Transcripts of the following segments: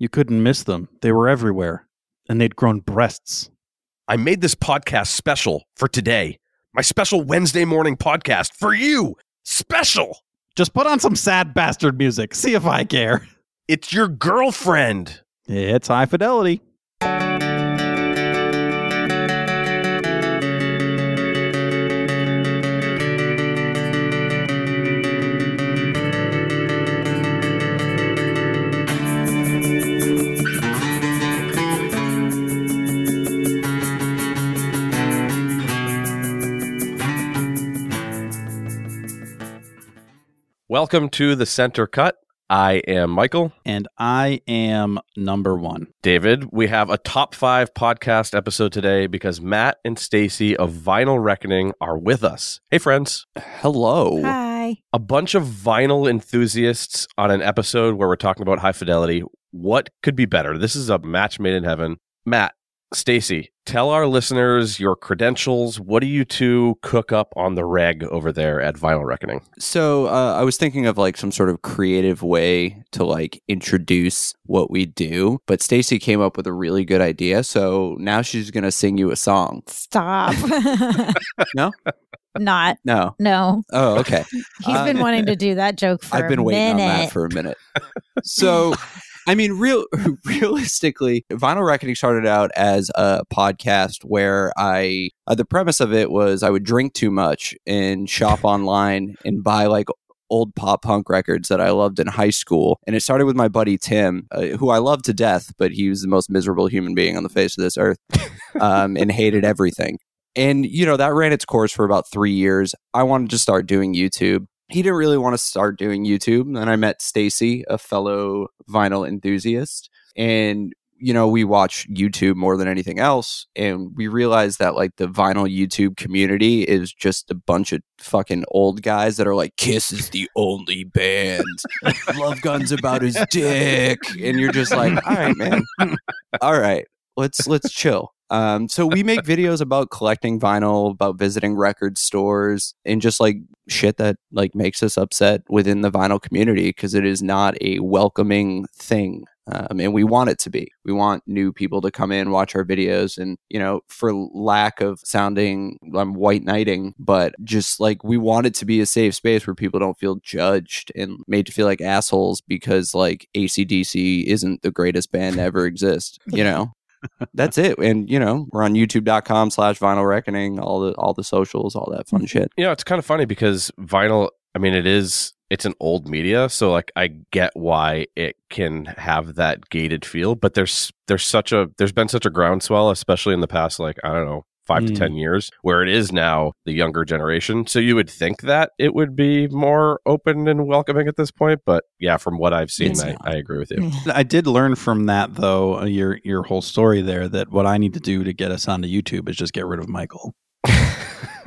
You couldn't miss them. They were everywhere. And they'd grown breasts. I made this podcast special for today. My special Wednesday morning podcast for you. Special. Just put on some sad bastard music. See if I care. It's your girlfriend. It's high fidelity. Welcome to the Center Cut. I am Michael. And I am number one. David, we have a top five podcast episode today because Matt and Stacy of Vinyl Reckoning are with us. Hey, friends. Hello. Hi. A bunch of vinyl enthusiasts on an episode where we're talking about high fidelity. What could be better? This is a match made in heaven. Matt, Stacy, tell our listeners your credentials. What do you two cook up on the reg over there at Vinyl Reckoning? So uh, I was thinking of like some sort of creative way to like introduce what we do, but Stacy came up with a really good idea. So now she's gonna sing you a song. Stop. No? Not. No. No. Oh, okay. He's Uh, been wanting to do that joke for I've been a waiting minute. on that for a minute. So, I mean, real realistically, Vinyl Reckoning started out as a podcast where I uh, the premise of it was I would drink too much and shop online and buy like old pop punk records that I loved in high school. And it started with my buddy Tim, uh, who I loved to death, but he was the most miserable human being on the face of this earth um, and hated everything. And, you know, that ran its course for about three years. I wanted to start doing YouTube. He didn't really want to start doing YouTube. Then I met Stacy, a fellow vinyl enthusiast. And, you know, we watch YouTube more than anything else. And we realized that, like, the vinyl YouTube community is just a bunch of fucking old guys that are like, Kiss is the only band. Love Gun's about his dick. And you're just like, all right, man. All right let's let's chill. Um, so we make videos about collecting vinyl, about visiting record stores, and just like shit that like makes us upset within the vinyl community because it is not a welcoming thing. Um, and we want it to be. We want new people to come in, watch our videos, and you know, for lack of sounding, I'm white knighting, but just like we want it to be a safe space where people don't feel judged and made to feel like assholes because like ACDC isn't the greatest band to ever exist. You know, that's it. And you know, we're on youtube.com slash vinyl reckoning, all the all the socials, all that fun mm, shit. You know, it's kind of funny because vinyl, I mean, it is, it's an old media. So, like, I get why it can have that gated feel, but there's, there's such a, there's been such a groundswell, especially in the past, like, I don't know, five to Mm. 10 years, where it is now the younger generation. So, you would think that it would be more open and welcoming at this point. But yeah, from what I've seen, I. I agree with you. I did learn from that though, uh, your your whole story there that what I need to do to get us onto YouTube is just get rid of Michael.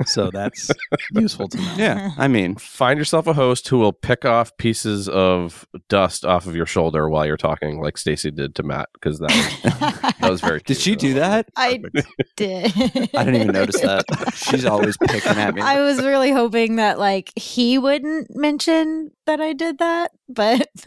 So that's useful to know. Yeah. I mean, Find yourself a host who will pick off pieces of dust off of your shoulder while you're talking, like Stacy did to Matt, because that was, that was very. did she do that? I did. I didn't even notice that. She's always picking at me. I was really hoping that like he wouldn't mention that I did that, but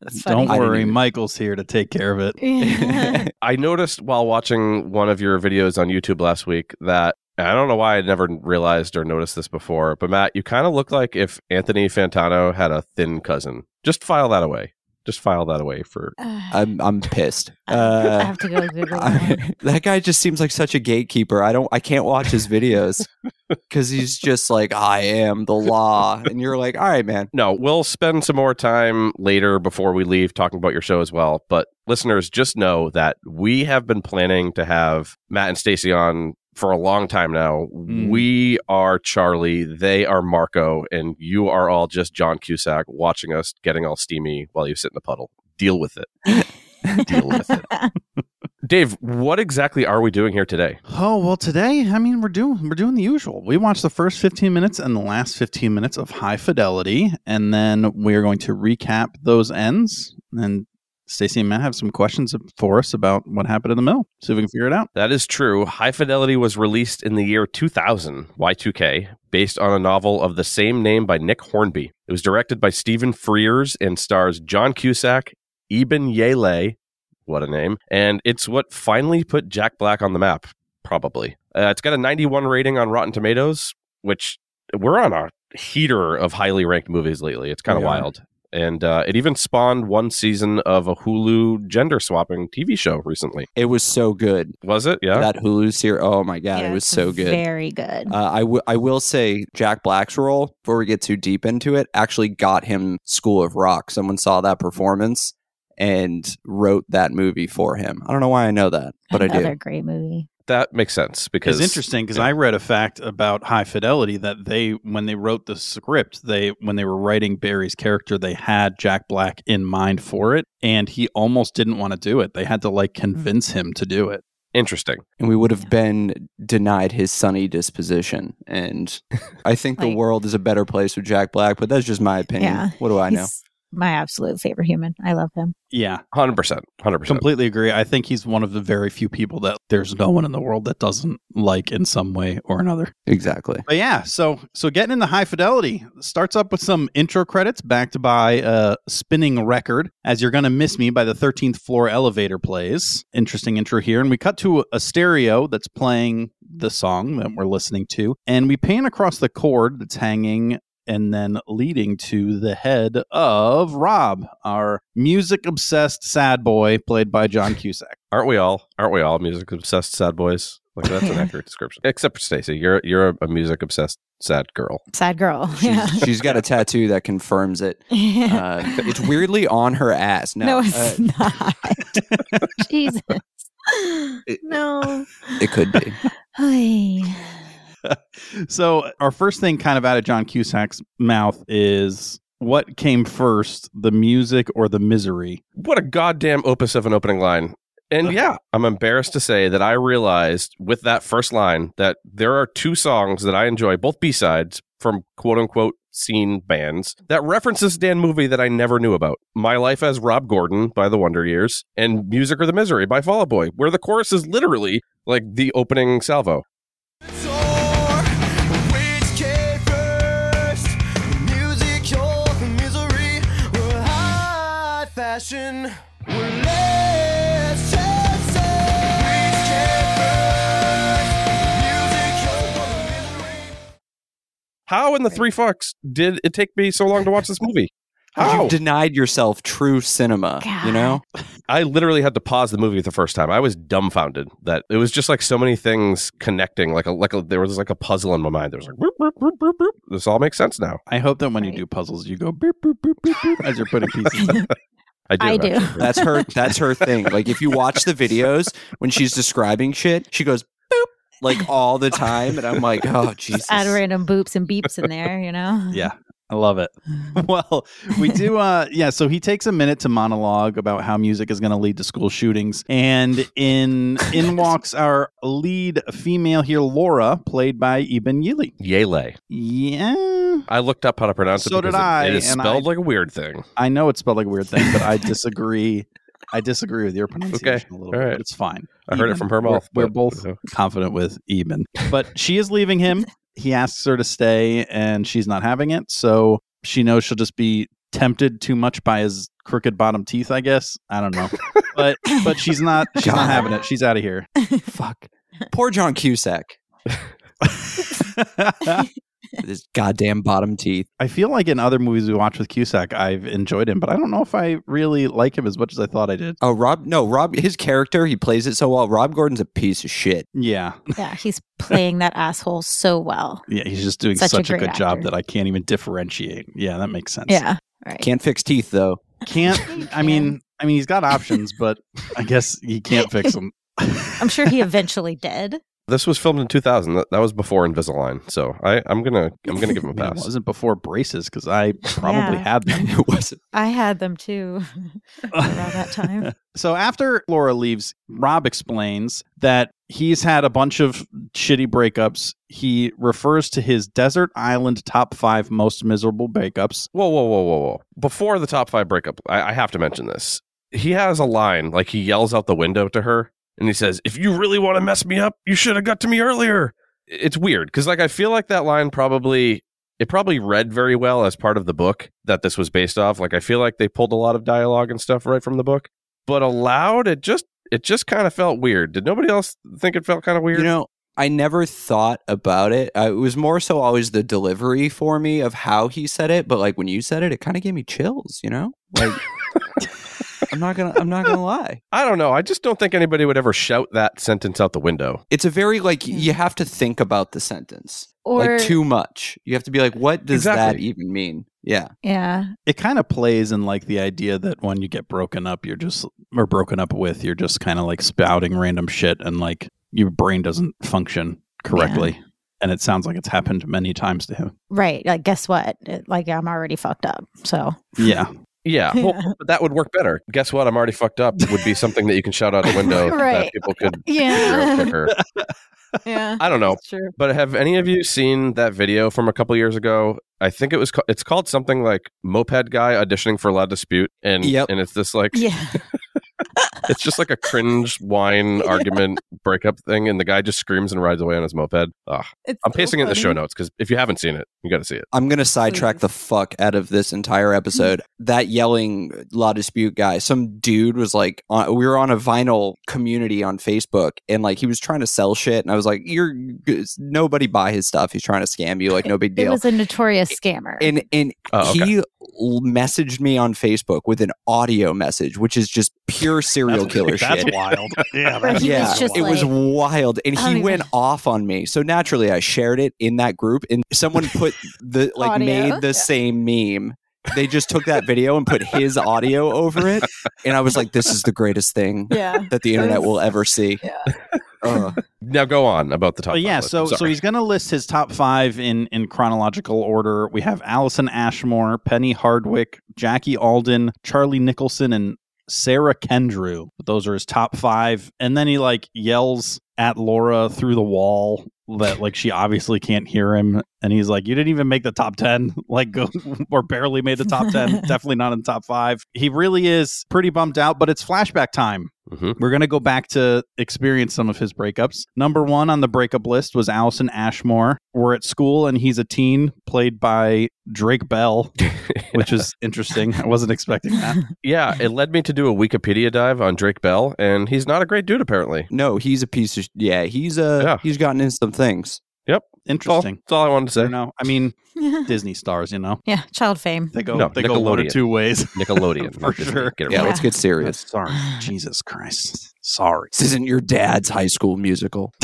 that's funny. Don't worry, even- Michael's here to take care of it. Yeah. I noticed while watching one of your videos on YouTube last week that and I don't know why I never realized or noticed this before, but Matt, you kind of look like if Anthony Fantano had a thin cousin. Just file that away. Just file that away for. I'm I'm pissed. I Uh, have to go Google that. That guy just seems like such a gatekeeper. I don't. I can't watch his videos because he's just like, I am the law, and you're like, all right, man. No, we'll spend some more time later before we leave talking about your show as well. But listeners, just know that we have been planning to have Matt and Stacy on for a long time now. Mm. We are Charlie, they are Marco, and you are all just John Cusack watching us getting all steamy while you sit in the puddle. Deal with it. Deal with it. Dave, what exactly are we doing here today? Oh well, today I mean we're doing we're doing the usual. We watch the first fifteen minutes and the last fifteen minutes of High Fidelity, and then we are going to recap those ends. And Stacy and Matt have some questions for us about what happened in the mill. See if we can figure it out. That is true. High Fidelity was released in the year 2000, Y2K, based on a novel of the same name by Nick Hornby. It was directed by Stephen Frears and stars John Cusack, Iben Hjejle, What a name. And it's what finally put Jack Black on the map, probably. Uh, it's got a 91 rating on Rotten Tomatoes, which we're on a heater of highly ranked movies lately. It's kind of wild. And uh, it even spawned one season of a Hulu gender swapping TV show recently. It was so good. Was it? Yeah. That Hulu series. Oh my god, Yeah, it was so good. Very good. Uh, I, w- I will say Jack Black's role, before we get too deep into it, actually got him School of Rock. Someone saw that performance and wrote that movie for him. I don't know why I know that, but I do. Another do. great movie. That makes sense because It's interesting because yeah. I read a fact about High Fidelity that they, when they wrote the script, they when they were writing Barry's character, they had Jack Black in mind for it, and he almost didn't want to do it. They had to like hmm. convince him to do it. interesting. And we would have been denied his sunny disposition. And I think the world is a better place with Jack Black, but that's just my opinion. Yeah. What do I know? He's my absolute favorite human. I love him. Yeah, 100%. 100%. completely agree. I think he's one of the very few people that there's no one in the world that doesn't like in some way or another. Exactly. But yeah, so so getting into high fidelity starts up with some intro credits backed by a spinning record as you're gonna miss me by the 13th floor elevator plays. Interesting intro here, and we cut to a stereo that's playing the song that we're listening to, and we pan across the cord that's hanging. And then leading to the head of Rob, our music obsessed sad boy, played by John Cusack. Aren't we all? Aren't we all music obsessed sad boys? Like that's an accurate description. Except for Stacy, you're you're a, a music obsessed sad girl. Sad girl. She's, Yeah. she's got a tattoo that confirms it. Uh, it's weirdly on her ass. No, no, uh, it's not. Jesus. It- no. it could be. So our first thing kind of out of John Cusack's mouth is what came first, the music or the misery? What a goddamn opus of an opening line. And yeah, I'm embarrassed to say that I realized with that first line that there are two songs that I enjoy, both B-sides from quote unquote scene bands that references Dan movie that I never knew about. My Life as Rob Gordon by the Wonder Years and Music or the Misery by Fall Out Boy, where the chorus is literally like the opening salvo. The misery? How in the three fucks did it take me so long to watch this movie? How? You've denied yourself true cinema. You know, I literally had to pause the movie the first time. I was dumbfounded that it was just like so many things connecting. Like a like a there was like a puzzle in my mind. There was like boop, boop, boop, boop, boop. This all makes sense now. I hope that when you do puzzles, you go boop, boop, boop, boop, boop, as you're putting pieces. in. I do. I do. that's her. That's her thing. Like if you watch the videos when she's describing shit, she goes boop like all the time, and I'm like, oh Jesus. Add random boops and beeps in there, you know? Yeah. I love it. Well, we do uh yeah, so he takes a minute to monologue about how music is going to lead to school shootings and in in walks our lead female here Laura played by Iben Yili. Hjejle. Yeah. I looked up how to pronounce it. So did because it- I, It is and spelled I- like a weird thing. I know it's spelled like a weird thing, but I disagree. I disagree with your pronunciation a little all bit. right. but It's fine. I heard it from her We're- mouth. We're, both so- confident with Iben. But she is leaving him. He asks her to stay and she's not having it. So she knows she'll just be tempted too much by his crooked bottom teeth, I guess. I don't know. But but she's not she's God. not having it. She's out of here. Fuck. Poor John Cusack with his goddamn bottom teeth. I feel like in other movies we watch with Cusack, I've enjoyed him, but I don't know if I really like him as much as I thought I did. Oh, Rob. No, Rob. His character, he plays it so well. Rob Gordon's a piece of shit. Yeah. Yeah, he's playing that asshole so well. Yeah, he's just doing Such such, a a, great good job that I can't even differentiate. Yeah, that makes sense. Yeah. Right. Can't fix teeth though. Can't You I mean I mean he's got options, but I guess he can't fix them. I'm sure he eventually did. This was filmed in 2000. That, that was before Invisalign. So I, I'm gonna I'm gonna give him a It pass. wasn't before braces because I probably Yeah. had them. it wasn't. I had them too around that time. So after Laura leaves, Rob explains that he's had a bunch of shitty breakups. He refers to his desert island top five most miserable breakups. Whoa, whoa, whoa, whoa, whoa! Before the top five breakup, I, I have to mention this. He has a line like he yells out the window to her, and he says, "If you really want to mess me up, you should have got to me earlier." It's weird because like I feel like that line probably it probably read very well as part of the book that this was based off. Like I feel like they pulled a lot of dialogue and stuff right from the book. but aloud, it just it just kind of felt weird. Did nobody else think it felt kind of weird? You know, I never thought about it. Uh, it was more so always the delivery for me of how he said it. But like when you said it, it kind of gave me chills. You know, like I'm not gonna I'm not gonna lie. I don't know. I just don't think anybody would ever shout that sentence out the window. It's a very like hmm. you have to think about the sentence or like too much. You have to be like, what does that even mean? Yeah, yeah, It kind of plays in like the idea that when you get broken up, you're just or broken up with, you're just kind of like spouting random shit, and like your brain doesn't function correctly. And it sounds like it's happened many times to him. right. Like, guess what? It- like, I'm already fucked up. So Yeah. Yeah, well, but that would work better. Guess what? I'm already fucked up. Would be something that you can shout out the window that people could yeah, quicker. yeah, I don't know. True. But have any of you seen that video from a couple years ago? I think it was ca- it's called something like moped guy auditioning for La Dispute, and Yep. and it's this like Yeah, it's just like a cringe wine argument breakup thing, and the guy just screams and rides away on his moped. Ugh. It's I'm so pasting it in the show notes because if you haven't seen it, you got to see it. I'm gonna sidetrack Please. the fuck out of this entire episode. that yelling La Dispute guy, some dude was like, on, we were on a vinyl community on Facebook, and like he was trying to sell shit, and I was like, you're nobody buy his stuff. He's trying to scam you, like no big deal. It deal. was a notorious scammer. and and Oh, okay. he messaged me on Facebook with an audio message, which is just pure serial killer That's shit. wild. Yeah. That's he was yeah, just it was like- wild, and he went even- off on me. So naturally, I shared it in that group, and someone put the like Audio? made the Yeah. same meme. They just took that video and put his audio over it, and I was like, "This is the greatest thing yeah, that the internet will ever see." Yeah. Ugh. Now go on about the top. But yeah, list. so so he's going to list his top five in in chronological order. We have Allison Ashmore, Penny Hardwick, Jackie Alden, Charlie Nicholson, and Sarah Kendrew. Those are his top five, and then he like yells at Laura through the wall that like she obviously can't hear him, and he's like, "You didn't even make the top ten, like go, or barely made the top ten. Definitely not in the top five. He really is pretty bummed out, but it's flashback time. Mhm. We're going to go back to experience some of his breakups. Number one on the breakup list was Allison Ashmore. We're at school and he's a teen, played by Drake Bell, which is interesting. I wasn't expecting that. yeah, it led me to do a Wikipedia dive on Drake Bell, and he's not a great dude apparently. No, he's a piece of yeah. He's a Yeah. he's gotten in some things. That's all, Interesting. that's all I wanted to say. No, I mean, Disney stars, you know, yeah, child fame. they go No, they go one or Nickelodeon. two ways. Nickelodeon For not Disney. sure. Get it Yeah, right. let's get serious. Sorry, Jesus Christ. Sorry. This isn't your dad's high school musical.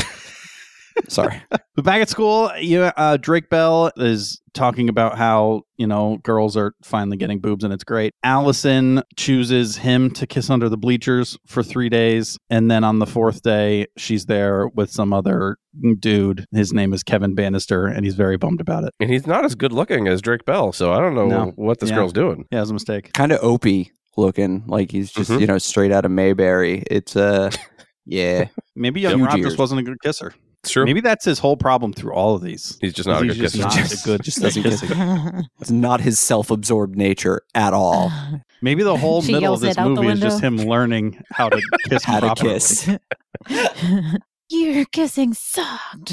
Sorry. But back at school, you, uh, Drake Bell is talking about how, you know, girls are finally getting boobs and it's great. Allison chooses him to kiss under the bleachers for three days. And then on the fourth day, she's there with some other dude. His name is Kevin Bannister, and he's very bummed about it. And he's not as good looking as Drake Bell, so I don't know No. what this Yeah. girl's doing. Yeah, it was a mistake. kind of opie looking, like he's just Mhm. you know straight out of Mayberry. It's uh, yeah, Maybe young Huge Rob just wasn't a good kisser. It's true. Maybe that's his whole problem through all of these. He's just not a good just kisser. not Just- a good just doesn't kiss. it's not his self-absorbed nature at all. Maybe the whole She middle of yells this it out the movie is just him learning how to kiss How to properly. kiss. Your kissing sucked.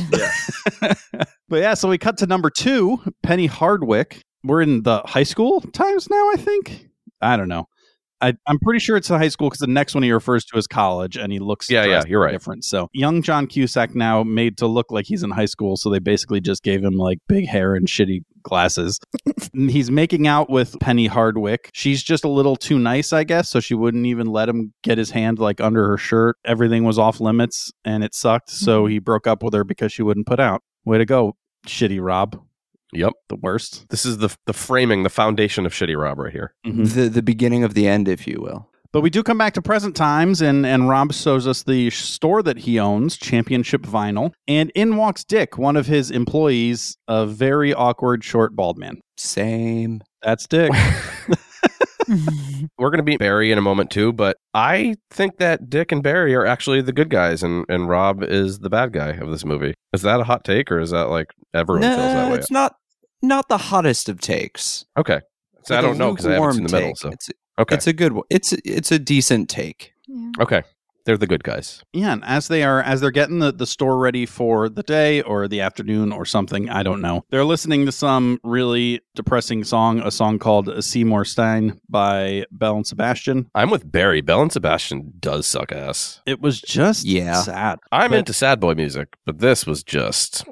But yeah, so we cut to number two, Penny Hardwick. We're in the high school times now, I think. I don't know. I, I'm pretty sure it's the high school because the next one he refers to as college, and he looks Yeah, yeah, drastically you're right. different. So young John Cusack now made to look like he's in high school, so they basically just gave him like big hair and shitty glasses. He's making out with Penny Hardwick. She's just a little too nice, I guess, so she wouldn't even let him get his hand like under her shirt. Everything was off limits, and it sucked. So mm-hmm. he broke up with her because she wouldn't put out. Way to go, shitty Rob. Yep. The worst. This is the the framing, the foundation of Shitty Rob right here. Mm-hmm. the the beginning of the end, if you will. But we do come back to present times, and, and Rob shows us the store that he owns, Championship Vinyl. And in walks Dick, one of his employees, a very awkward, short, bald man. Same. That's Dick. We're going to beat Barry in a moment too, but I think that Dick and Barry are actually the good guys, and, and Rob is the bad guy of this movie. Is that a hot take, or is that like everyone feels that No, way? it's not not the hottest of takes. Okay, so I Like a don't know because I haven't seen the lukewarm middle. take. So it's okay, it's a good one. It's it's a decent take. Yeah. okay, They're the good guys. Yeah, and as they are as they're getting the, the store ready for the day or the afternoon or something, I don't know. They're listening to some really depressing song, a song called Seymour Stein by Belle and Sebastian. I'm with Barry. Belle and Sebastian does suck ass. It was just Yeah. sad. I'm But- into sad boy music, but this was just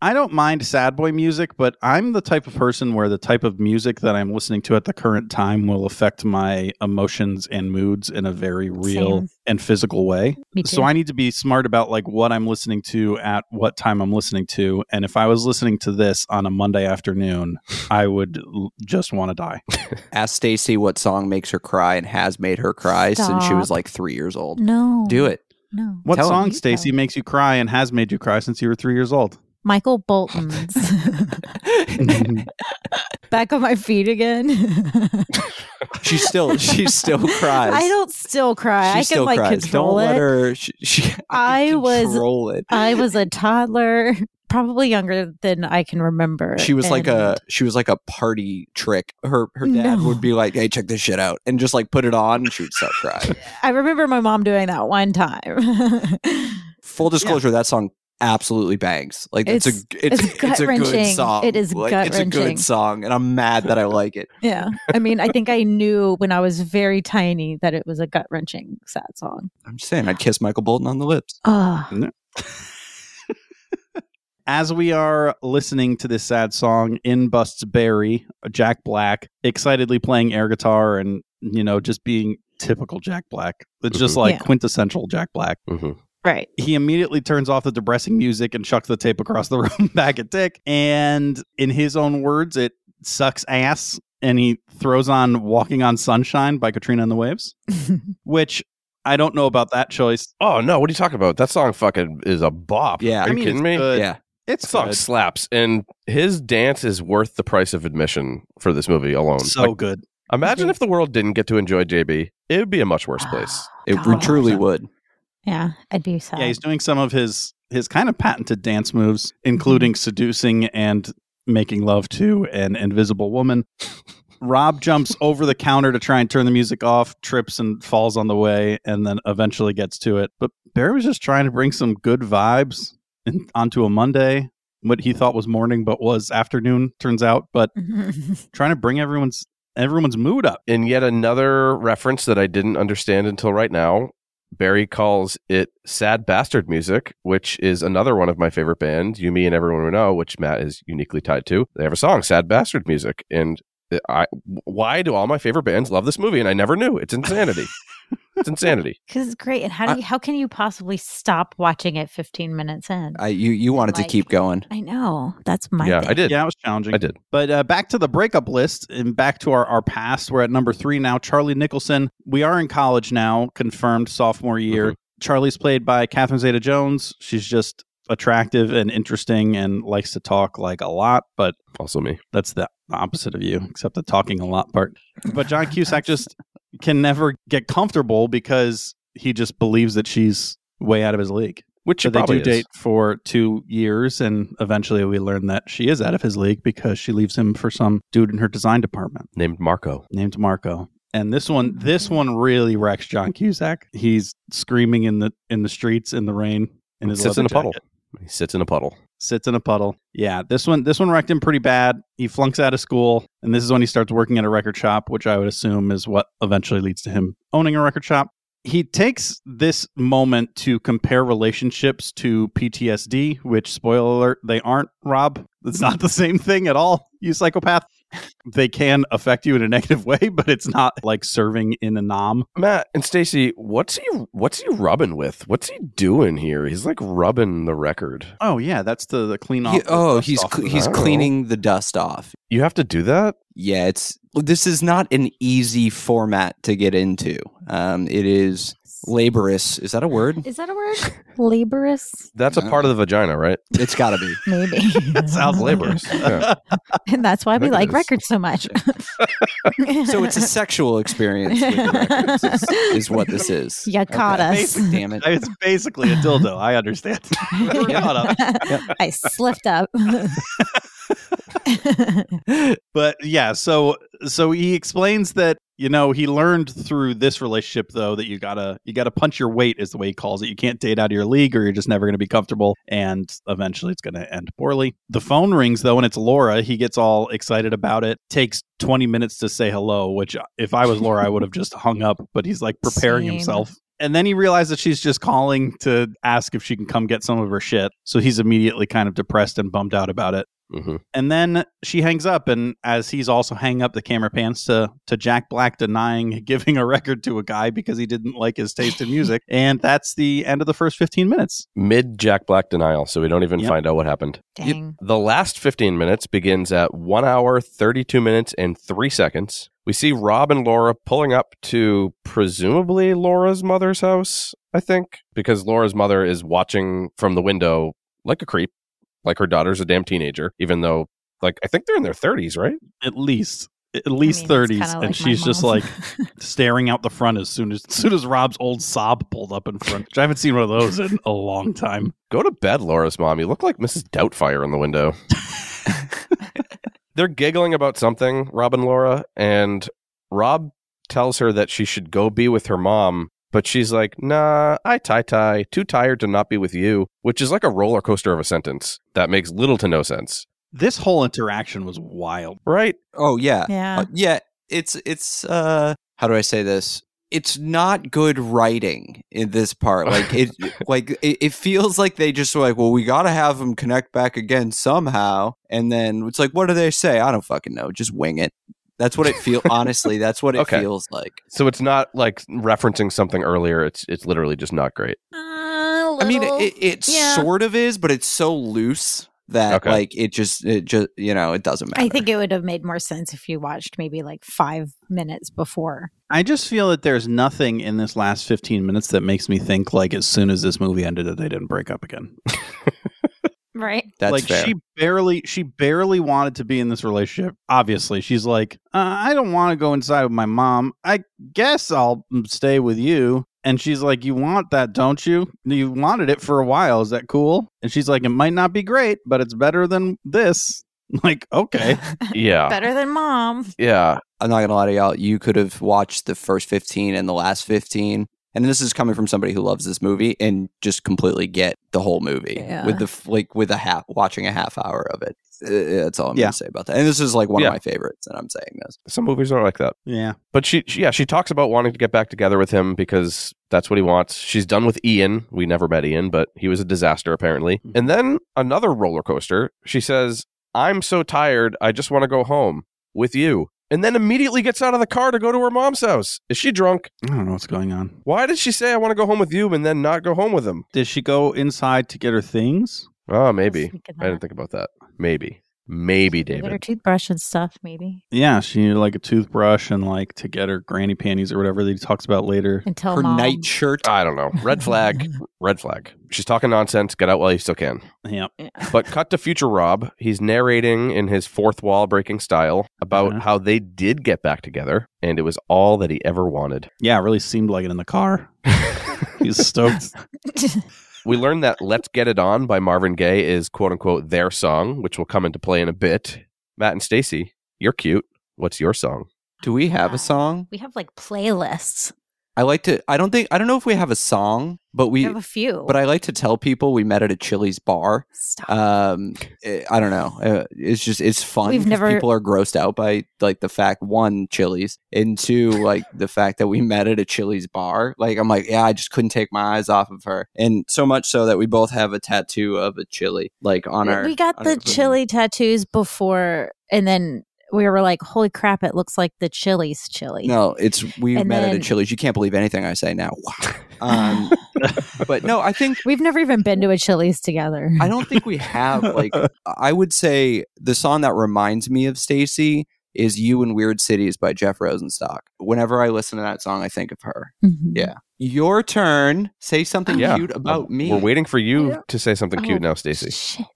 I don't mind sad boy music, but I'm the type of person where the type of music that I'm listening to at the current time will affect my emotions and moods in a very real Same. and physical way. So I need to be smart about like what I'm listening to at what time I'm listening to. And if I was listening to this on a Monday afternoon, I would l- just want to die. Ask Stacy what song makes her cry and has made her cry since she was like three years old. no. Do it. No. What Tell 'em. song, You Stacy, makes you cry and has made you cry since you were three years old? Michael Bolton's. Back on my feet again. She still she still cries. I don't still cry. She I can still like cries. control don't it. let her. She, she, I was- control it. I was a toddler, probably younger than I can remember. She was like a she was like a party trick. Her her dad No. would be like, "Hey, check this shit out," and just like put it on, and she would start crying. I remember my mom doing that one time. Full disclosure, that song absolutely bangs. Like it's, It's- a it's, it's it's, a good song. It is like, It's a gut-wrenching. good song, and I'm mad that I like it. yeah. I mean, I think I knew when I was very tiny that it was a gut wrenching sad song. I'm just saying, I'd kiss Michael Bolton on the lips. Oh, As we are listening to this sad song, in busts Barry, Jack Black, excitedly playing air guitar and, you know, just being typical Jack Black. It's just Mhm. like Yeah. quintessential Jack Black. mhm. Right. He immediately turns off the depressing music and chucks the tape across the room back at Dick. And in his own words, it sucks ass. And he throws on Walking on Sunshine by Katrina and the Waves, which I don't know about that choice. Oh no, what are you talking about? That song fucking is a bop. Yeah. Are you I mean, kidding it's me? good. yeah, It That song slaps, and his dance is worth the price of admission for this movie alone. so Like, good. imagine if the world didn't get to enjoy JB, it would be a much worse place. it God. truly would. Yeah, I'd be sad. Yeah, he's doing some of his his kind of patented dance moves, mm-hmm. including seducing and making love to an invisible woman. Rob jumps over the counter to try and turn the music off, trips and falls on the way, and then eventually gets to it. But Barry was just trying to bring some good vibes in, onto a Monday, what he thought was morning but was afternoon, turns out. But trying to bring everyone's everyone's mood up. In yet another reference that I didn't understand until right now, Barry calls it sad bastard music, which is another one of my favorite bands, You, Me, and Everyone We Know, which Matt is uniquely tied to. They have a song, Sad Bastard Music. And I, why do all my favorite bands love this movie? And I never knew. It's insanity. it's insanity. Because it's great. And how do you, how can you possibly stop watching it 15 minutes in? I you you wanted to keep going. I know. That's my yeah, thing. I did. Yeah, it was challenging. I did. But uh, back to the breakup list and back to our, our past. We're at number three now. Charlie Nicholson. We are in college now, confirmed sophomore year. Mhm. Charlie's played by Catherine Zeta Jones. She's just attractive and interesting and likes to talk like a lot, but Also me. that's the opposite of you, except the talking a lot part. But John Cusack just can never get comfortable because he just believes that she's way out of his league. Which So they do is. date for two years, and eventually we learn that she is out of his league because she leaves him for some dude in her design department named Marco. named Marco. And this one, this one really wrecks John Cusack. He's screaming in the in the streets in the rain in his sits in a leather puddle. He sits in a puddle. Sits in a puddle. Yeah, this one this one wrecked him pretty bad. He flunks out of school, and this is when he starts working at a record shop, which I would assume is what eventually leads to him owning a record shop. He takes this moment to compare relationships to PTSD, which spoiler alert, they aren't, Rob. It's not the same thing at all, you psychopath. They can affect you in a negative way, but it's not like serving in a 'Nam. Matt and Stacy, what's he what's he rubbing with? What's he doing here? He's like rubbing the record. Oh yeah, that's the, the clean off. He- the oh, he's off cl- he's the- know. cleaning the dust off. You have to do that? Yeah, it's this is not an easy format to get into. Um, it is laborious. Is that a word? Is that a word? Laborious? That's a part of the vagina, right? It's got to be. Maybe. That sounds Laborious. Yeah. and that's why we like is. records so much. So it's a sexual experience with the records, is, is what this is. You caught Okay. us. Damn it. It's basically a dildo. I understand. We're caught up. I slipped up. but yeah, so so he explains that you know he learned through this relationship though that you gotta you gotta punch your weight is the way he calls it. You can't date out of your league or you're just never gonna be comfortable, and eventually it's gonna end poorly. The phone rings though, and it's Laura. He gets all excited about it. Takes 20 minutes to say hello, which if I was Laura, I would have just hung up. But he's like preparing Same. himself. And then he realizes that she's just calling to ask if she can come get some of her shit. So he's immediately kind of depressed and bummed out about it. Hmm And then she hangs up, and as he's also hanging up, the camera pans to to Jack Black denying giving a record to a guy because he didn't like his taste in music, and that's the end of the first fifteen minutes. Mid Jack Black denial, so we don't even Yep. find out what happened. Dang. The last 15 minutes begins at 1 hour, 32 minutes, and 3 seconds. We see Rob and Laura pulling up to presumably Laura's mother's house, I think, because Laura's mother is watching from the window like a creep, like her daughter's a damn teenager, even though, like, I think they're in their 30s, right? At least, at least I mean, thirties, and like she's just like staring out the front as soon as, as soon as Rob's old Saab pulled up in front. Which I haven't seen one of those in a long time. Go to bed, Laura's mom. You look like Mrs. Doubtfire in the window. They're giggling about something, Rob and Laura, and Rob tells her that she should go be with her mom, but she's like, nah, I tie tie, too tired to not be with you, which is like a roller coaster of a sentence that makes little to no sense. This whole interaction was wild. Right? Oh yeah. Yeah. Uh, yeah, it's it's uh how do I say this? It's not good writing in this part. Like it like it, it feels like they just were like, well, we got to have them connect back again somehow. And then it's like, what do they say? I don't fucking know. Just wing it. That's what it feels honestly, that's what it Okay. feels like. So it's not like referencing something earlier. It's it's literally just not great. Uh, I mean, it, it yeah. sort of is, but it's so loose that Okay. like it just it just you know, it doesn't matter. I think it would have made more sense if you watched maybe like five minutes before. I just feel that there's nothing in this last 15 minutes that makes me think like as soon as this movie ended that they didn't break up again. Right. that's like fair. she barely she barely wanted to be in this relationship. Obviously, she's like, uh, I don't want to go inside with my mom. I guess I'll mm, stay with you. And she's like, You want that, don't you? You wanted it for a while. Is that cool? And she's like, It might not be great, but it's better than this. Like, okay. Yeah. Better than mom. Yeah. I'm not gonna lie to y'all. You could have watched the first 15 and the last 15, and this is coming from somebody who loves this movie and just completely get the whole movie Yeah. with the like with a half watching a half hour of it. That's all I'm Yeah. gonna say about that. And this is like one Yeah. of my favorites, and I'm saying this. Some movies are like that. Yeah. But she, she, yeah, she talks about wanting to get back together with him because that's what he wants. She's done with Ian. We never met Ian, but he was a disaster apparently. Mhm. And then another roller coaster. She says, "I'm so tired. I just want to go home with you." And then immediately gets out of the car to go to her mom's house. Is she drunk? I don't know what's going on. Why did she say I want to go home with you and then not go home with him? Did she go inside to get her things? Oh, maybe. thinking I didn't think about that. Maybe. Maybe, Get her toothbrush and stuff, maybe. Yeah, she needed like a toothbrush and like to get her granny panties or whatever that he talks about later. Until Her mom. night shirt. I don't know. Red flag. Red flag. She's talking nonsense. Get out while you still can. Yeah. But cut to future Rob. He's narrating in his fourth wall breaking style about Uh-huh. how they did get back together and it was all that he ever wanted. Yeah, it really seemed like it in the car. He's stoked. We learned that Let's Get It On by Marvin Gaye is quote unquote their song, which will come into play in a bit. Matt and Stacy, you're cute. What's your song? Do we have a song? we have like playlists. I like to. I don't think. I don't know if we have a song, but We we. have a few. But I like to tell people we met at a Chili's bar. Stop. Um, eh, I don't know. Uh, it's just it's fun. We've never- people are grossed out by like the fact one Chili's and two like the fact that we met at a Chili's bar. Like I'm like yeah, I just couldn't take my eyes off of her, and so much so that we both have a tattoo of a chili like on our. we got the chili tattoos before, and then we were like, "Holy crap! It looks like the Chili's chili." No, it's we And met at a Chili's. You can't believe anything I say now. Um, but no, I think We've never even been to a Chili's together. I don't think we have like I would say the song that reminds me of Stacy is You in Weird Cities by Jeff Rosenstock. Whenever I listen to that song, I think of her. Mhm. Yeah. Your turn. Say something Yeah. cute about me. We're waiting for you Yeah. to say something Oh, cute now, Stacy. Shit.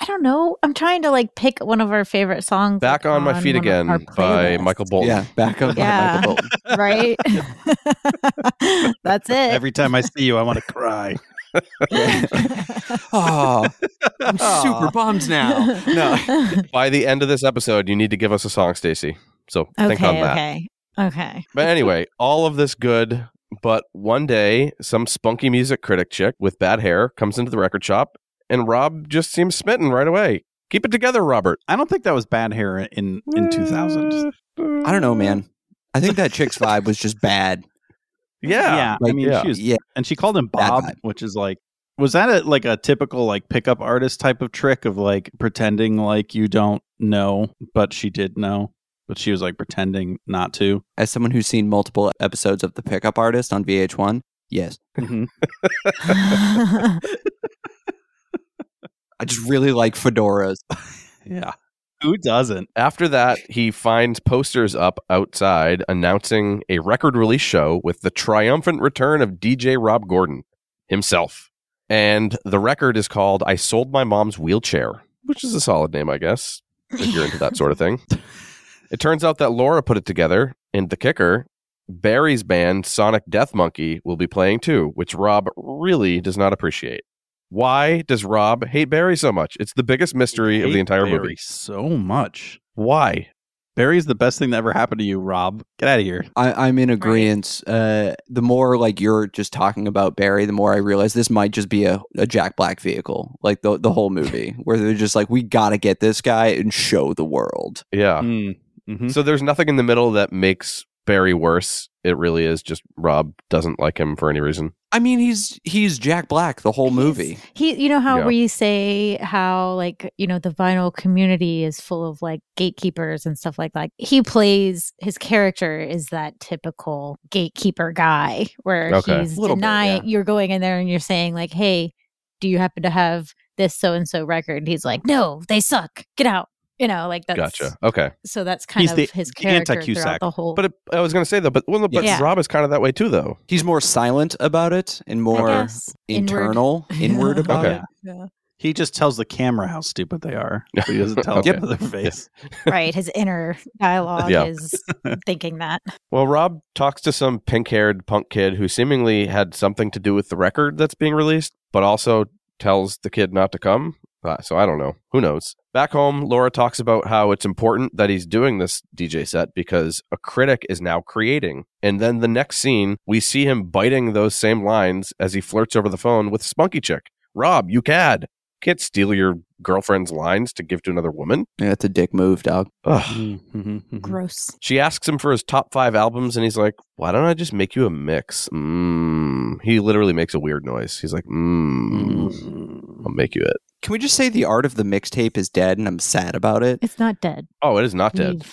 I don't know. I'm trying to like pick one of our favorite songs. Back like, on My Feet Again by Michael Bolton. Yeah, back up Yeah. Michael Bolton. Right. That's it. Every time I see you, I want to cry. oh, I'm super bummed now. No. By the end of this episode, you need to give us a song, Stacy. So think on that. okay, okay. But anyway, all of this good. But one day, some spunky music critic chick with bad hair comes into the record shop, and Rob just seems smitten right away. Keep it together, Robert. I don't think that was bad hair in in 2000. I don't know, man. I think that chick's vibe was just bad. Yeah. yeah. I mean, yeah. she was, Yeah. and she called him Bob, which is like, was that a, like a typical like pickup artist type of trick of like pretending like you don't know, but she did know, but she was like pretending not to. As someone who's seen multiple episodes of The Pickup Artist on VH1, yes. Mhm. I just really like fedoras. Yeah. Who doesn't? After that, he finds posters up outside announcing a record release show with the triumphant return of DJ Rob Gordon himself. And the record is called I Sold My Mom's Wheelchair, which is a solid name, I guess, if you're into that sort of thing. It turns out that Laura put it together, and the kicker, Barry's band Sonic Death Monkey will be playing too, which Rob really does not appreciate. Why does Rob hate Barry so much? It's the biggest mystery of the entire Barry movie. so much. Why? Barry's the best thing that ever happened to you, Rob. Get out of here. I, I'm in agreement. Uh, the more like you're just talking about Barry, the more I realize this might just be a, a Jack Black vehicle, like the the whole movie, where they're just like, we got to get this guy and show the world. Yeah. Mm, mhm. So there's nothing in the middle that makes Barry worse. It really is just Rob doesn't like him for any reason. I mean, he's he's Jack Black the whole movie. He, you know how Yeah. we say how like you know the vinyl community is full of like gatekeepers and stuff like that. He plays his character is that typical gatekeeper guy where Okay. he's Little bit, denying. yeah. You're going in there and you're saying like, "Hey, do you happen to have this so and so record?" And he's like, "No, they suck. Get out." You know, like that's Gotcha. Okay. So that's kind He's of the- his the character anti-Cusack. throughout the whole. But it, I was going to say though, but well, but Yeah. Rob is kind of that way too, though. He's more silent about it and more guess, inward. internal, inward about Okay. it. He just tells the camera how stupid they are. But he doesn't tell Okay. them to their face. right? His inner dialogue Yeah. is thinking that. Well, Rob talks to some pink-haired punk kid who seemingly had something to do with the record that's being released, but also tells the kid not to come. Uh, so I don't know. Who knows? Back home, Laura talks about how it's important that he's doing this DJ set because a critic is now creating. And then the next scene, we see him biting those same lines as he flirts over the phone with Spunky Chick. Rob, you cad. Can't steal your girlfriend's lines to give to another woman. Yeah, it's a dick move, dog. Ugh. Mhm, mhm, mhm. Gross. She asks him for his top five albums, and he's like, "Why don't I just make you a mix?" Mm. He literally makes a weird noise. He's like, mm, Mm. "I'll make you it." Can we just say the art of the mixtape is dead, and I'm sad about it? It's not dead. Oh, it is not dead. We've-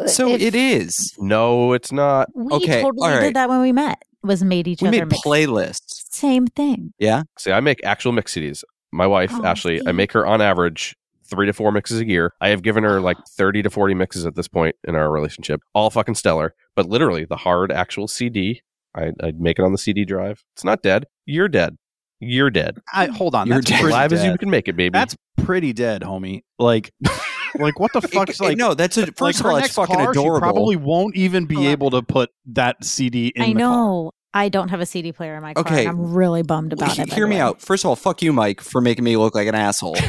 uh, So if- it is. No, it's not. We Okay, totally all right. did that when we met. Was made each We other made mix. playlists. Same thing. Yeah, See, I make actual mix CDs. My wife, Oh, Ashley, I make her on average three to four mixes a year. I have given her like ah. thirty to forty mixes at this point in our relationship. All fucking stellar. But literally, the hard actual CD, I, I'd make it on the CD drive. It's not dead. You're dead. You're dead. I, hold on. You're That's dead. pretty Live as you dead. can make it, baby. That's pretty dead, homie. Like, like what the fuck's It- like? no, that's a, first like of all, it's fucking car, adorable. She probably won't even be Hold able to put that CD in I the car. know. I don't have a CD player in my car. Okay. and I'm really bummed about He- it. Hear me way. out. First of all, fuck you, Mike, for making me look like an asshole.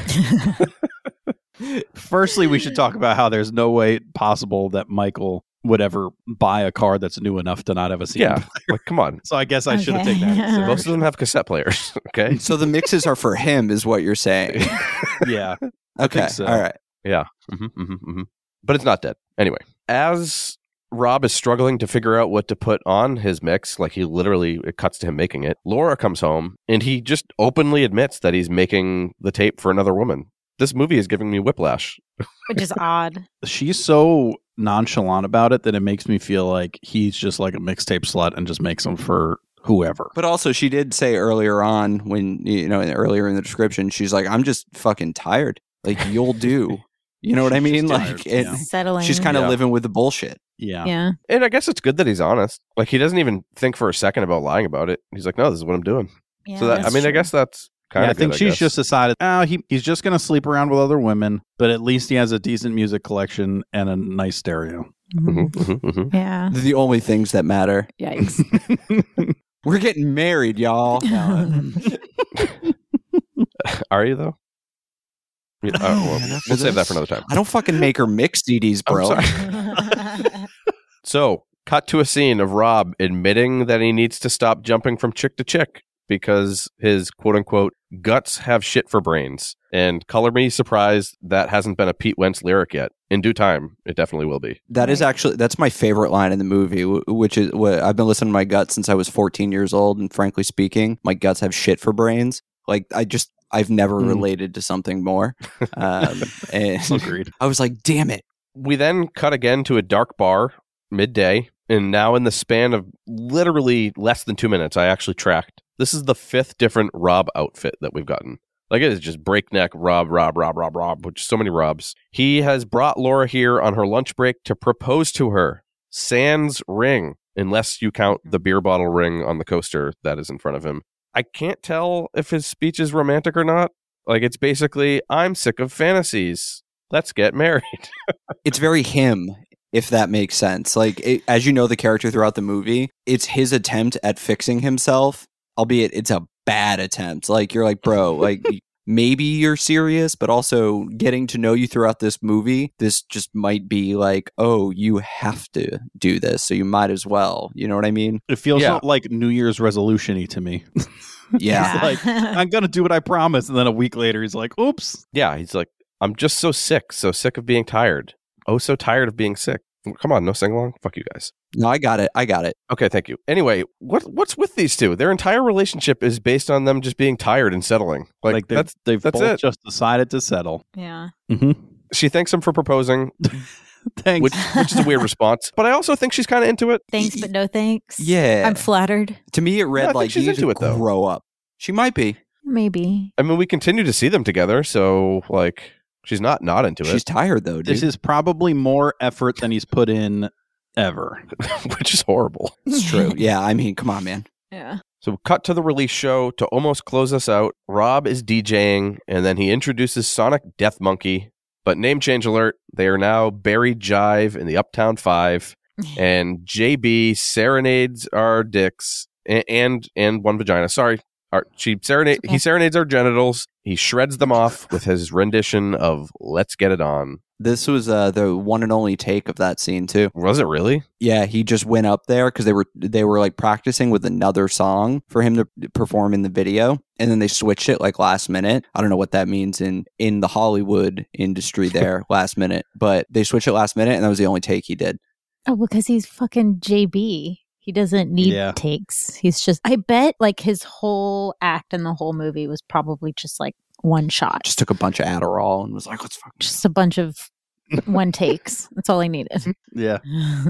Firstly, we should talk about how there's no way possible that Michael would ever buy a car that's new enough to not have a CD. yeah. like, come on. So I guess I should have taken that. into Most of them have cassette players. Okay. so the mixes are for him, is what you're saying. yeah. Okay, so. all right. hmm hmm hmm But it's not dead. Anyway, as Rob is struggling to figure out what to put on his mix, like he literally, it cuts to him making it. Laura comes home and he just openly admits that he's making the tape for another woman. This movie is giving me whiplash. which is odd. She's so nonchalant about it that it makes me feel like he's just like a mixtape slut and just makes them for whoever. But also, she did say earlier on, when you know, earlier in the description, she's like, "I'm just fucking tired. Like you'll do." You know what I mean? just Like, it, yeah. Settling. she's kind of Yeah. living with the bullshit. Yeah. yeah. And I guess it's good that he's honest. Like he doesn't even think for a second about lying about it. He's like, no, this is what I'm doing. yeah so that, I that's mean, I guess that's kind Yeah, of I think she's just decided, oh, he, he's just going to sleep around with other women, but at least he has a decent music collection and a nice stereo. Mhm. Yeah. They're the only things that matter. Yikes. We're getting married, y'all. Are you though? Yeah, uh, well, man, we'll save that for another time. I don't fucking make her mix CDs, I'm bro. sorry. So, cut to a scene of Rob admitting that he needs to stop jumping from chick to chick because his quote unquote guts have shit for brains. And color me surprised that hasn't been a Pete Wentz lyric yet. In due time, it definitely will be. That is actually that's my favorite line in the movie, which is what I've been listening to my guts since I was 14 years old, and frankly speaking, my guts have shit for brains. Like I just I've never Mm. related to something more. Um, and Agreed. I was like, damn it. We then cut again to a dark bar midday. And now, in the span of literally less than two minutes, I actually tracked. This is the fifth different Rob outfit that we've gotten. Like it is just breakneck Rob, Rob, Rob, Rob, Rob, which is so many Robs. He has brought Laura here on her lunch break to propose to her. Sans ring, unless you count the beer bottle ring on the coaster that is in front of him. I can't tell if his speech is romantic or not. Like it's basically, I'm sick of fantasies. Let's get married. It's very him, if that makes sense. Like it, as you know, the character throughout the movie, it's his attempt at fixing himself, albeit it's a bad attempt. Like you're like, bro, like maybe you're serious, but also getting to know you throughout this movie, this just might be like, oh, you have to do this, so you might as well. You know what I mean? It feels Yeah. like New Year's resolution-y to me. Yeah. like, I'm gonna do what I promised, and then a week later, he's like, "Oops." Yeah, he's like, I'm just so sick, so sick of being tired. Oh, so tired of being sick. Come on, no sing along. Fuck you guys. No, I got it. I got it. Okay, thank you. Anyway, what what's with these two? Their entire relationship is based on them just being tired and settling. Like, Like, they've, that's they've that's both it. just decided to settle. yeah. hmm she thanks him for proposing, Thanks. which which is a weird response. But I also think she's kind of into it. Thanks, but no thanks. Yeah. I'm flattered. to me, it read Yeah, like she's you into it, though. grow up. She might be. Maybe. I mean, we continue to see them together, so like she's not not into it. She's tired though, dude. this is probably more effort than he's put in ever. which is horrible. it's true. Yeah, I mean, come on, man. Yeah. So, cut to the release show to almost close us out. Rob is DJing, and then he introduces Sonic Death Monkey. But name change alert, they are now Barry Jive in the Uptown Five, and JB serenades our dicks and and, and one vagina. Sorry, our, she serenade Okay. he serenades our genitals. He shreds them off with his rendition of "Let's Get It On." This was uh, the one and only take of that scene too. Was it really? Yeah, he just went up there because they were they were like practicing with another song for him to perform in the video, and then they switched it like last minute. I don't know what that means in in the Hollywood industry there last minute, but they switched it last minute, and that was the only take he did. Oh, because he's fucking JB. He doesn't need Yeah. takes. He's just, I bet like his whole act in the whole movie was probably just like one shot, Just took a bunch of Adderall and was like, "Let's fuck." just a bunch of one takes. That's all I needed. Yeah.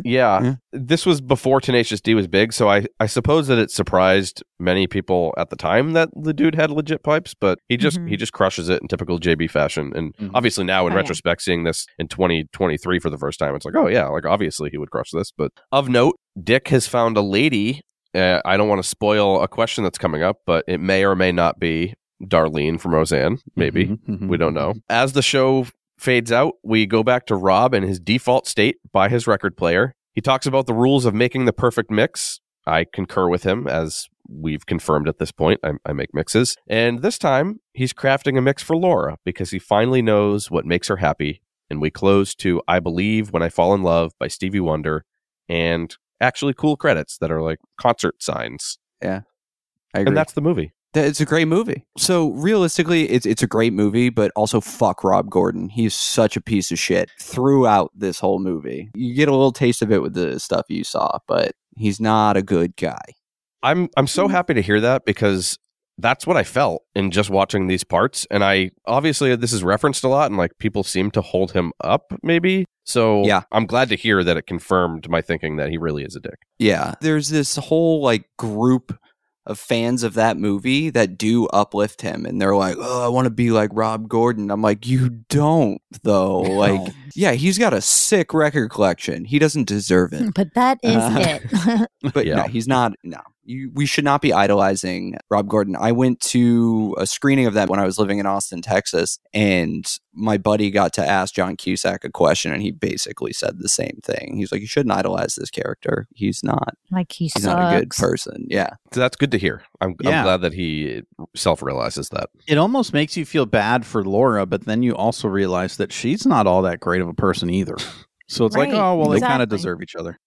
Yeah. Yeah. This was before Tenacious D was big, so I, I suppose that it surprised many people at the time that the dude had legit pipes, but he just Mhm. he just crushes it in typical JB fashion. And Mhm. obviously now in Oh, yeah. retrospect, seeing this in 2023 for the first time, it's like, oh yeah, like obviously he would crush this. But of note, Dick has found a lady. Uh, I don't want to spoil a question that's coming up, but it may or may not be Darlene from Roseanne. Maybe. Mhm, mhm. We don't know. As the show fades out, we go back to Rob in his default state by his record player. He talks about the rules of making the perfect mix. I concur with him, as we've confirmed at this point. I, I make mixes. And this time, he's crafting a mix for Laura because he finally knows what makes her happy. And we close to I Believe When I Fall in Love by Stevie Wonder and actually cool credits that are like concert signs. Yeah i agree. And that's the movie. That- It's a great movie. So realistically, it's it's a great movie, but also fuck Rob Gordon. He's such a piece of shit throughout this whole movie. You get a little taste of it with the stuff you saw, but he's not a good guy. I'm I'm so happy to hear that because that's what I felt in just watching these parts. And I obviously this is referenced a lot and like people seem to hold him up maybe. So Yeah. I'm glad to hear that it confirmed my thinking that he really is a dick. Yeah, there's this whole like group of fans of that movie that do uplift him, and they're like, "Oh, I want to be like Rob Gordon." I'm like, "You don't, though." Like, yeah, he's got a sick record collection. He doesn't deserve it. but that is Uh, it. But Yeah. no, he's not. No, You, we should not be idolizing Rob Gordon. I went to a screening of that when I was living in Austin, Texas, and my buddy got to ask John Cusack a question, and he basically said the same thing. He's like, "You shouldn't idolize this character. He's not. Like he He's sucks. not a good person." Yeah, So that's good to hear. I'm, Yeah. I'm glad that he self realizes that. It almost makes you feel bad for Laura, but then you also realize that she's not all that great of a person either. So it's like, oh well, they kind of deserve each other.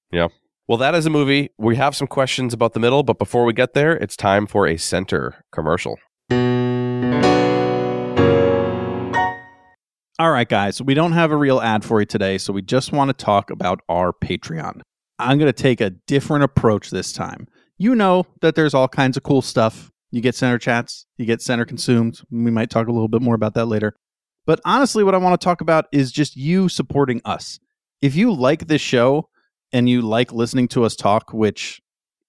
Well, that is a movie. We have some questions about the middle, but before we get there, it's time for a center commercial. All right, guys, we don't have a real ad for you today, so we just want to talk about our Patreon. I'm going to take a different approach this time. You know that there's all kinds of cool stuff. You get center chats, you get center consumed. We might talk a little bit more about that later. But honestly, what I want to talk about is just you supporting us. If you like this show and you like listening to us talk, which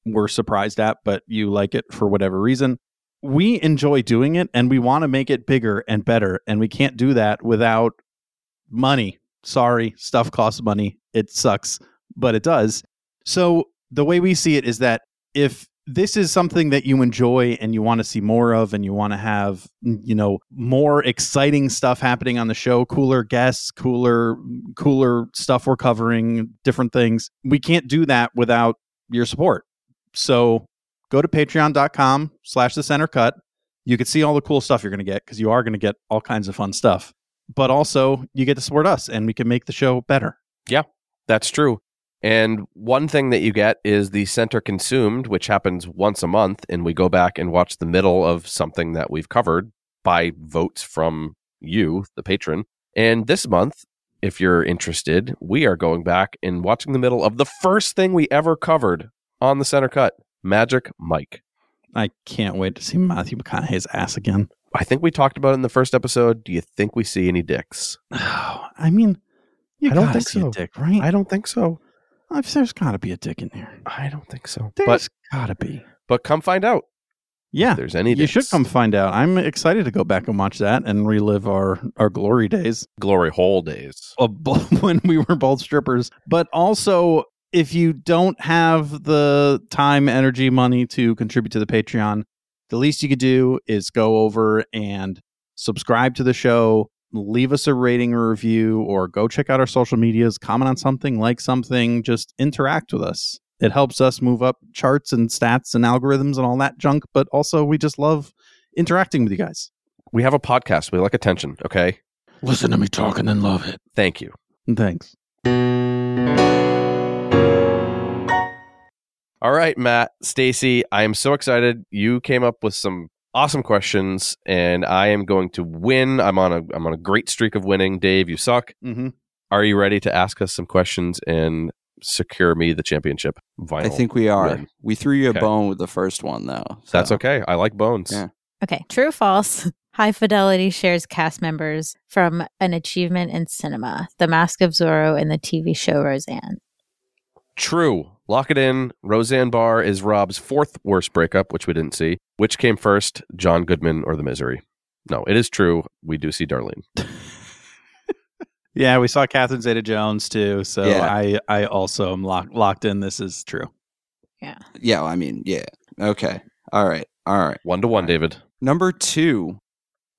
we're surprised at, but you like it for whatever reason, we enjoy doing it and we want to make it bigger and better. And we can't do that without money. Sorry, stuff costs money. It sucks, but it does. So the way we see it is that if this is something that you enjoy and you want to see more of and you want to have mm, you know more exciting stuff happening on the show cooler guests cooler cooler stuff we're covering different things. We can't do that without your support. So go to patreon.com slash the center cut. You can see all the cool stuff you're going to get because you are going to get all kinds of fun stuff. But also you get to support us and we can make the show better. Yeah, That's true. And one thing that you get is the center consumed, which happens once a month, and we go back and watch the middle of something that we've covered by votes from you, the patron. And this month, if you're interested, we are going back and watching the middle of the first thing we ever covered on the center cut Magic Mike. i can't wait to see matthew mcconaughey's ass again I think we talked about it in the first episode. Do you think we see any dicks? i mean you I don't think see so. a dick right I don't think so. I've- there's gotta be a dick in there I don't think so. There's But gotta be but come find out yeah if there's any you should come find out i'm excited to go back and watch that and relive our our glory days glory hole days. of when we were both strippers. But also, if you don't have the time, energy, money to contribute to the Patreon, the least you could do is go over and subscribe to the show, leave us a rating or review, or go check out our social medias, comment on something, like something, just interact with us. It helps us move up charts and stats and algorithms and all that junk. But also, we just love interacting with you guys. We have a podcast. We like attention. Okay. Listen to me talking and love it. Thank you. Thanks. All right, Matt, Stacy, I am so excited. You came up with some awesome questions, and I am going to win. I'm on a I'm on a great streak of winning. Dave, you suck. Mm-hmm. Are you ready to ask us some questions and secure me the championship vinyl? I think we are. win. We threw you a Okay. bone with the first one, though. that's okay. I like bones. Yeah. Okay, true or false? High Fidelity shares cast members from an achievement in cinema, The Mask of Zorro, and the TV show Roseanne. True. Lock it in. Roseanne Barr is Rob's fourth worst breakup, which we didn't see. Which came first, John Goodman or The Misery? No, it is true. We do see Darlene. Yeah, we saw Catherine Zeta Jones too. So Yeah. I, I also am lock, locked in. This is true. Yeah, Yeah. I mean, yeah. Okay. All right. All right. One to one, Right. David. Number two,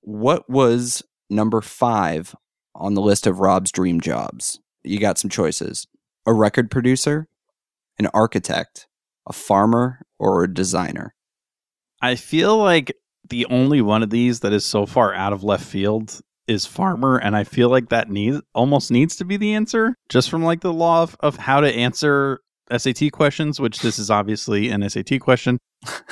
what was number five on the list of Rob's dream jobs? You got some choices a record producer, an architect, a farmer, or a designer. I feel like the only one of these that is so far out of left field is farmer, and I feel like that needs almost needs to be the answer, just from like the law of, of how to answer SAT questions, which this is obviously an SAT question.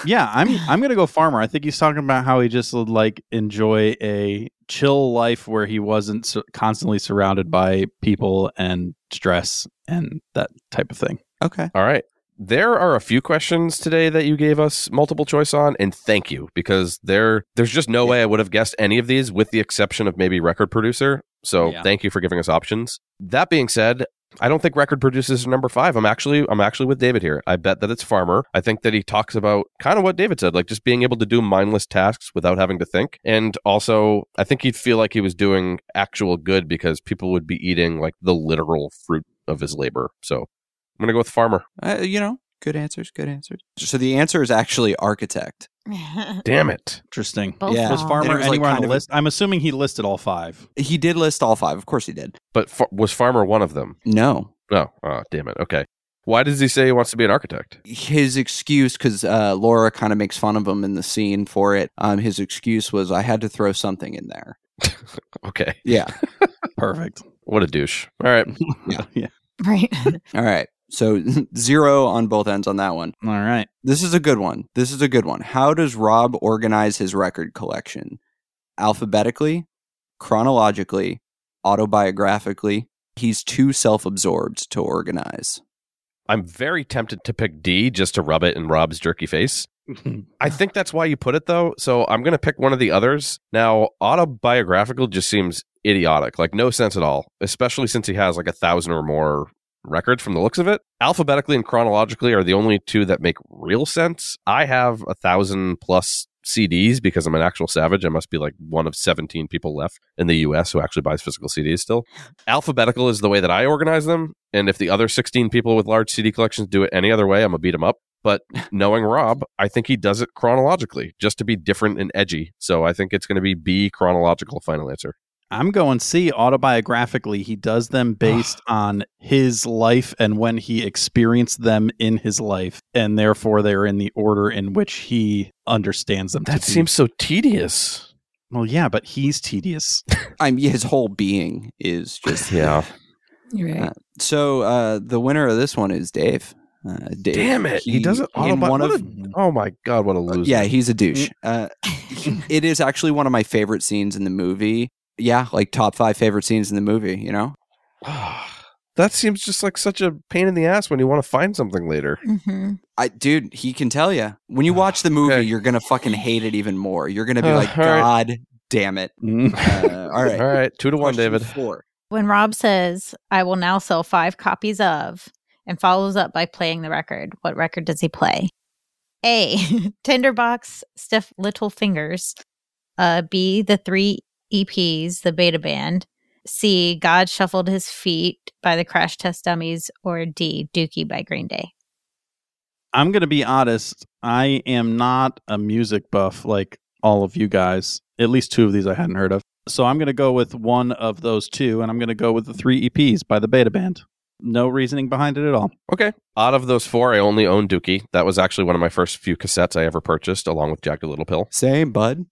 Yeah, I'm I'm gonna go farmer. I think he's talking about how he just would like enjoy a chill life where he wasn't su- constantly surrounded by people and stress and that type of thing. Okay. All right. There are a few questions today that you gave us multiple choice on, and thank you because there there's just no way I would have guessed any of these, with the exception of maybe record producer. So Yeah. thank you for giving us options. That being said, I don't think record producers are number five. I'm actually I'm actually with David here. I bet that it's farmer. I think that he talks about kind of what David said, like just being able to do mindless tasks without having to think. And also I think he'd feel like he was doing actual good because people would be eating like the literal fruit of his labor. So I'm gonna go with farmer. Uh, you know, Good answers. Good answers. So the answer is actually architect. Damn it. Interesting. Both Yeah. Was wrong. And it Farmer was, like, on the list? I'm assuming he listed all five. He did list all five. Of course he did. But fa- was Farmer one of them? No. Oh, oh, damn it. Okay. Why does he say he wants to be an architect? His excuse, because uh, Laura kind of makes fun of him in the scene for it. Um, his excuse was, "I had to throw something in there." Okay. Yeah. Perfect. What a douche. All right. yeah. yeah. right. All right. So zero on both ends on that one. All right. This is a good one. This is a good one. How does Rob organize his record collection? Alphabetically, chronologically, autobiographically. He's too self absorbed to organize. I'm very tempted to pick D just to rub it in Rob's jerky face. I think that's why you put it though. So I'm going to pick one of the others. Now, autobiographical just seems idiotic, like no sense at all, especially since he has like a thousand or more records from the looks of it. Alphabetically and chronologically are the only two that make real sense. I have a thousand plus CDs because I'm an actual savage. I must be like one of 17 people left in the US who actually buys physical CDs still. Alphabetical is the way that I organize them. And if the other 16 people with large CD collections do it any other way, I'm going to beat them up. But knowing Rob, I think he does it chronologically just to be different and edgy. So I think it's going to be B chronological final answer. I'm going C autobiographically. He does them based on his life and when he experienced them in his life, and therefore they're in the order in which he understands them. That seems so tedious. well, yeah, but he's tedious. I mean, his whole being is just Yeah. You're Uh, so uh, the winner of this one is Dave. Uh, Dave. Damn it. He, doesn't autobi- one of a- Oh my God, what a loser. yeah, he's a douche. Uh, it is actually one of my favorite scenes in the movie. Yeah, like top five favorite scenes in the movie. You know, that seems just like such a pain in the ass when you want to find something later. hmm I dude, he can tell you when you watch the movie, Okay. you're gonna fucking hate it even more. You're gonna be Uh, like, all right. God damn it! Uh, all right, All right. Two to one, David. Four. When Rob says, I will now sell five copies of, and follows up by playing the record, what record does he play? A. Tinderbox, Stiff Little Fingers. Uh, B. The three EPs, the beta band. C. God Shuffled His Feet by the Crash Test Dummies. Or D. Dookie by Green Day. I'm going to be honest. I am not a music buff like all of you guys. At least two of these I hadn't heard of. So I'm going to go with one of those two, and I'm going to go with the three EPs by the Beta Band. No reasoning behind it at all. Okay. Out of those four, I only own Dookie. That was actually one of my first few cassettes I ever purchased, along with Jagged Little Pill. Same, bud.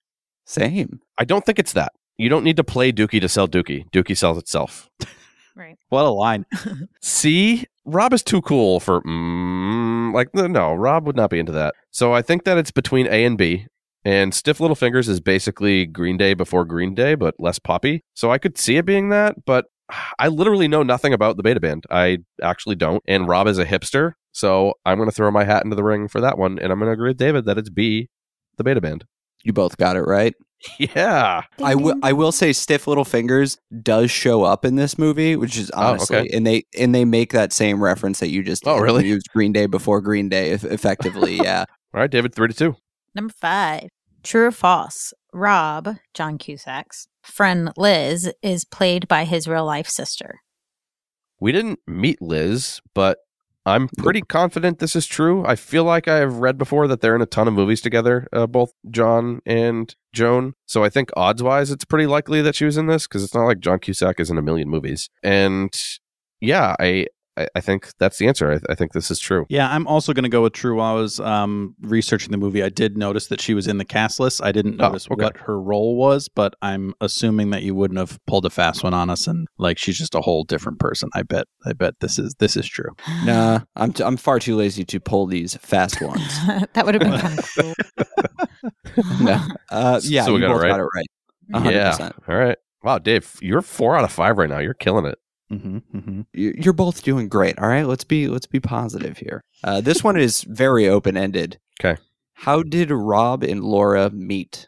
Same. I don't think it's that. You don't need to play Dookie to sell Dookie. Dookie sells itself. Right. What a line. See, Rob is too cool for, mm, like, no, no, Rob would not be into that. So I think that it's between A and B. And Stiff Little Fingers is basically Green Day before Green Day, but less poppy. So I could see it being that, but I literally know nothing about the beta band. I actually don't. And Rob is a hipster. So I'm going to throw my hat into the ring for that one. And I'm going to agree with David that it's B, the beta band. You both got it right. Yeah. I will. I will say, Stiff Little Fingers does show up in this movie, which is oh, honestly, Oh, okay. and they and they make that same reference that you just. Oh, really? It was Green Day before Green Day, effectively. Yeah. All right, David, three to two. Number five. True or false? Rob, John Cusack's friend Liz, is played by his real life sister. We didn't meet Liz, but I'm pretty confident this is true. I feel like I have read before that they're in a ton of movies together, uh, both John and Joan. So I think odds wise, it's pretty likely that she was in this because it's not like John Cusack is in a million movies. And yeah, I I, I think that's the answer. I, I think this is true. Yeah, I'm also going to go with True. While I was um, researching the movie, I did notice that she was in the cast list. I didn't Oh, notice okay. what her role was, but I'm assuming that you wouldn't have pulled a fast one on us and like she's just a whole different person. I bet. I bet this is this is true. Nah, I'm t- I'm far too lazy to pull these fast ones. that would have been kind of cool. no. Uh, yeah, So we you got it both right? got it right. A hundred Yeah. All right. Wow, Dave, you're four out of five right now. You're killing it. Mm-hmm, mm-hmm. You- You're both doing great. All right, let's be let's be positive here. Uh, this one is very open ended. Okay. How did Rob and Laura meet?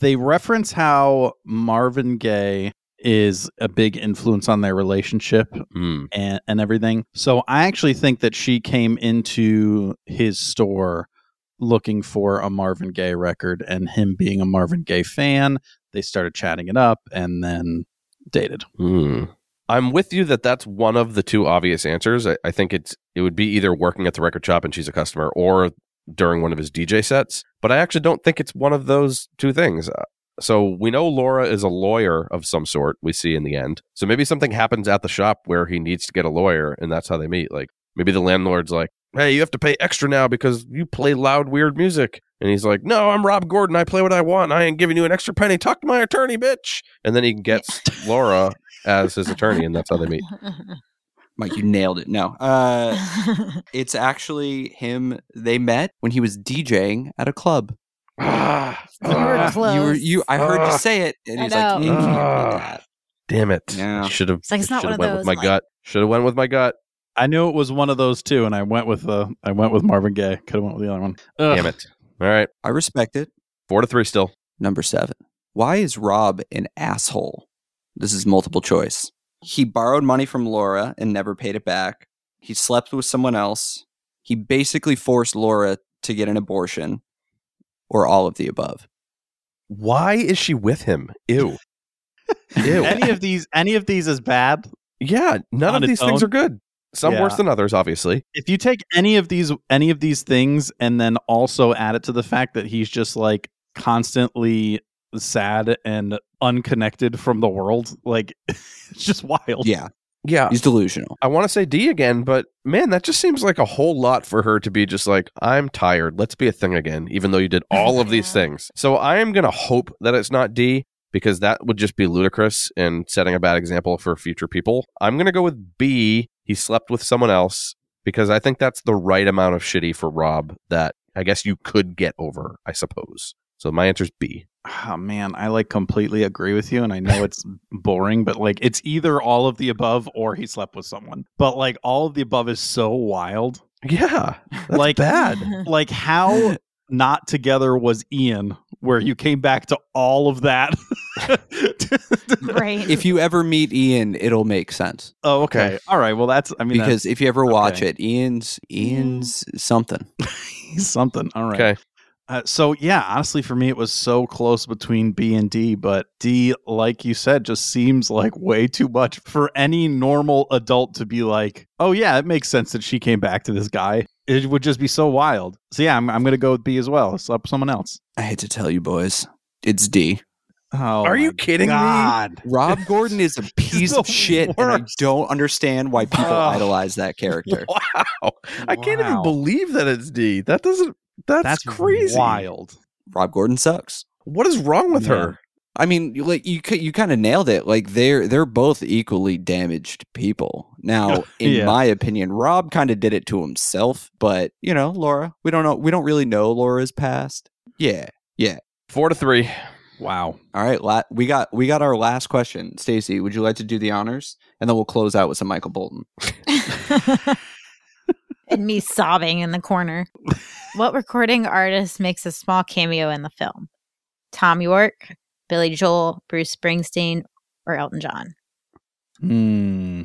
They reference how Marvin Gaye is a big influence on their relationship Mm. and, and everything. So I actually think that she came into his store looking for a Marvin Gaye record and him being a Marvin Gaye fan, they started chatting it up and then dated. Mm. I'm with you that that's one of the two obvious answers. I, I think it's it would be either working at the record shop and she's a customer, or during one of his DJ sets. But I actually don't think it's one of those two things. Uh, So we know Laura is a lawyer of some sort. We see in the end. So maybe something happens at the shop where he needs to get a lawyer, and that's how they meet. Like maybe the landlord's like, "Hey, you have to pay extra now because you play loud, weird music." And he's like, "No, I'm Rob Gordon. I play what I want. I ain't giving you an extra penny. Talk to my attorney, bitch." And then he gets Laura as his attorney, and that's how they meet. Mike, you nailed it. No, uh, it's actually him. They met when he was DJing at a club. Ah, You were ah, close. You were you. I heard you Ah. say it, and I he's like, "You can't do Ah. that." damn it! Yeah. Should have. It's like, it's not one of went those, with my like- gut. Should have went with my gut. I knew it was one of those two, and I went with uh, I went with Marvin Gaye. Could have went with the other one. Ugh. Damn it! All right, I respect it. four to three still. Number seven. Why is Rob an asshole? This is multiple choice. He borrowed money from Laura and never paid it back. He slept with someone else. He basically forced Laura to get an abortion, or all of the above. Why is she with him? Ew. Ew. any of these, any of these is bad. yeah, none on of its these things own? are good. Some Yeah. worse than others, obviously. If you take any of these, any of these things, and then also add it to the fact that he's just like constantly sad and unconnected from the world, like it's just wild. Yeah, Yeah. he's delusional. I want to say D again, but man, that just seems like a whole lot for her to be just like, I'm tired. Let's be a thing again, even though you did all of these things. So I am going to hope that it's not D because that would just be ludicrous and setting a bad example for future people. I'm going to go with B. He slept with someone else because I think that's the right amount of shitty for Rob that I guess you could get over, I suppose. So my answer is B. Oh man, I like completely agree with you, and I know it's boring, but like it's either all of the above or he slept with someone. But like all of the above is so wild. Yeah. That's Like- bad. Like how not together was Ian, where you came back to all of that. right. If you ever meet Ian, it'll make sense oh, okay. All right. Well, that's I mean because if you ever watch okay. it, Ian's Ian's something. that's something. All right. Okay. Uh, so yeah, honestly, for me, it was so close between B and D, but D, like you said, just seems like way too much for any normal adult to be like, "Oh yeah, it makes sense that she came back to this guy." It would just be so wild. So yeah, I'm, I'm gonna go with B as well. Slept with someone else. I hate to tell you, boys, it's D. Oh, Are you my kidding me? God. Rob Gordon is a piece of shit, and I don't understand why people Ugh. idolize that character. Wow. I can't even believe that it's D. That doesn't that's, That's crazy. Wild. Rob Gordon sucks. What is wrong with Man. her? I mean, like you, you kind of nailed it. Like they're they're both equally damaged people. Now, in Yeah. my opinion, Rob kind of did it to himself. But you know, Laura, we don't know. We don't really know Laura's past. Yeah, yeah. Four to three. Wow. All right, la- we got we got our last question. Stacy, would you like to do the honors, and then we'll close out with some Michael Bolton. and me sobbing in the corner. What recording artist makes a small cameo in the film? Thom Yorke, Billy Joel, Bruce Springsteen, or Elton John? Hmm.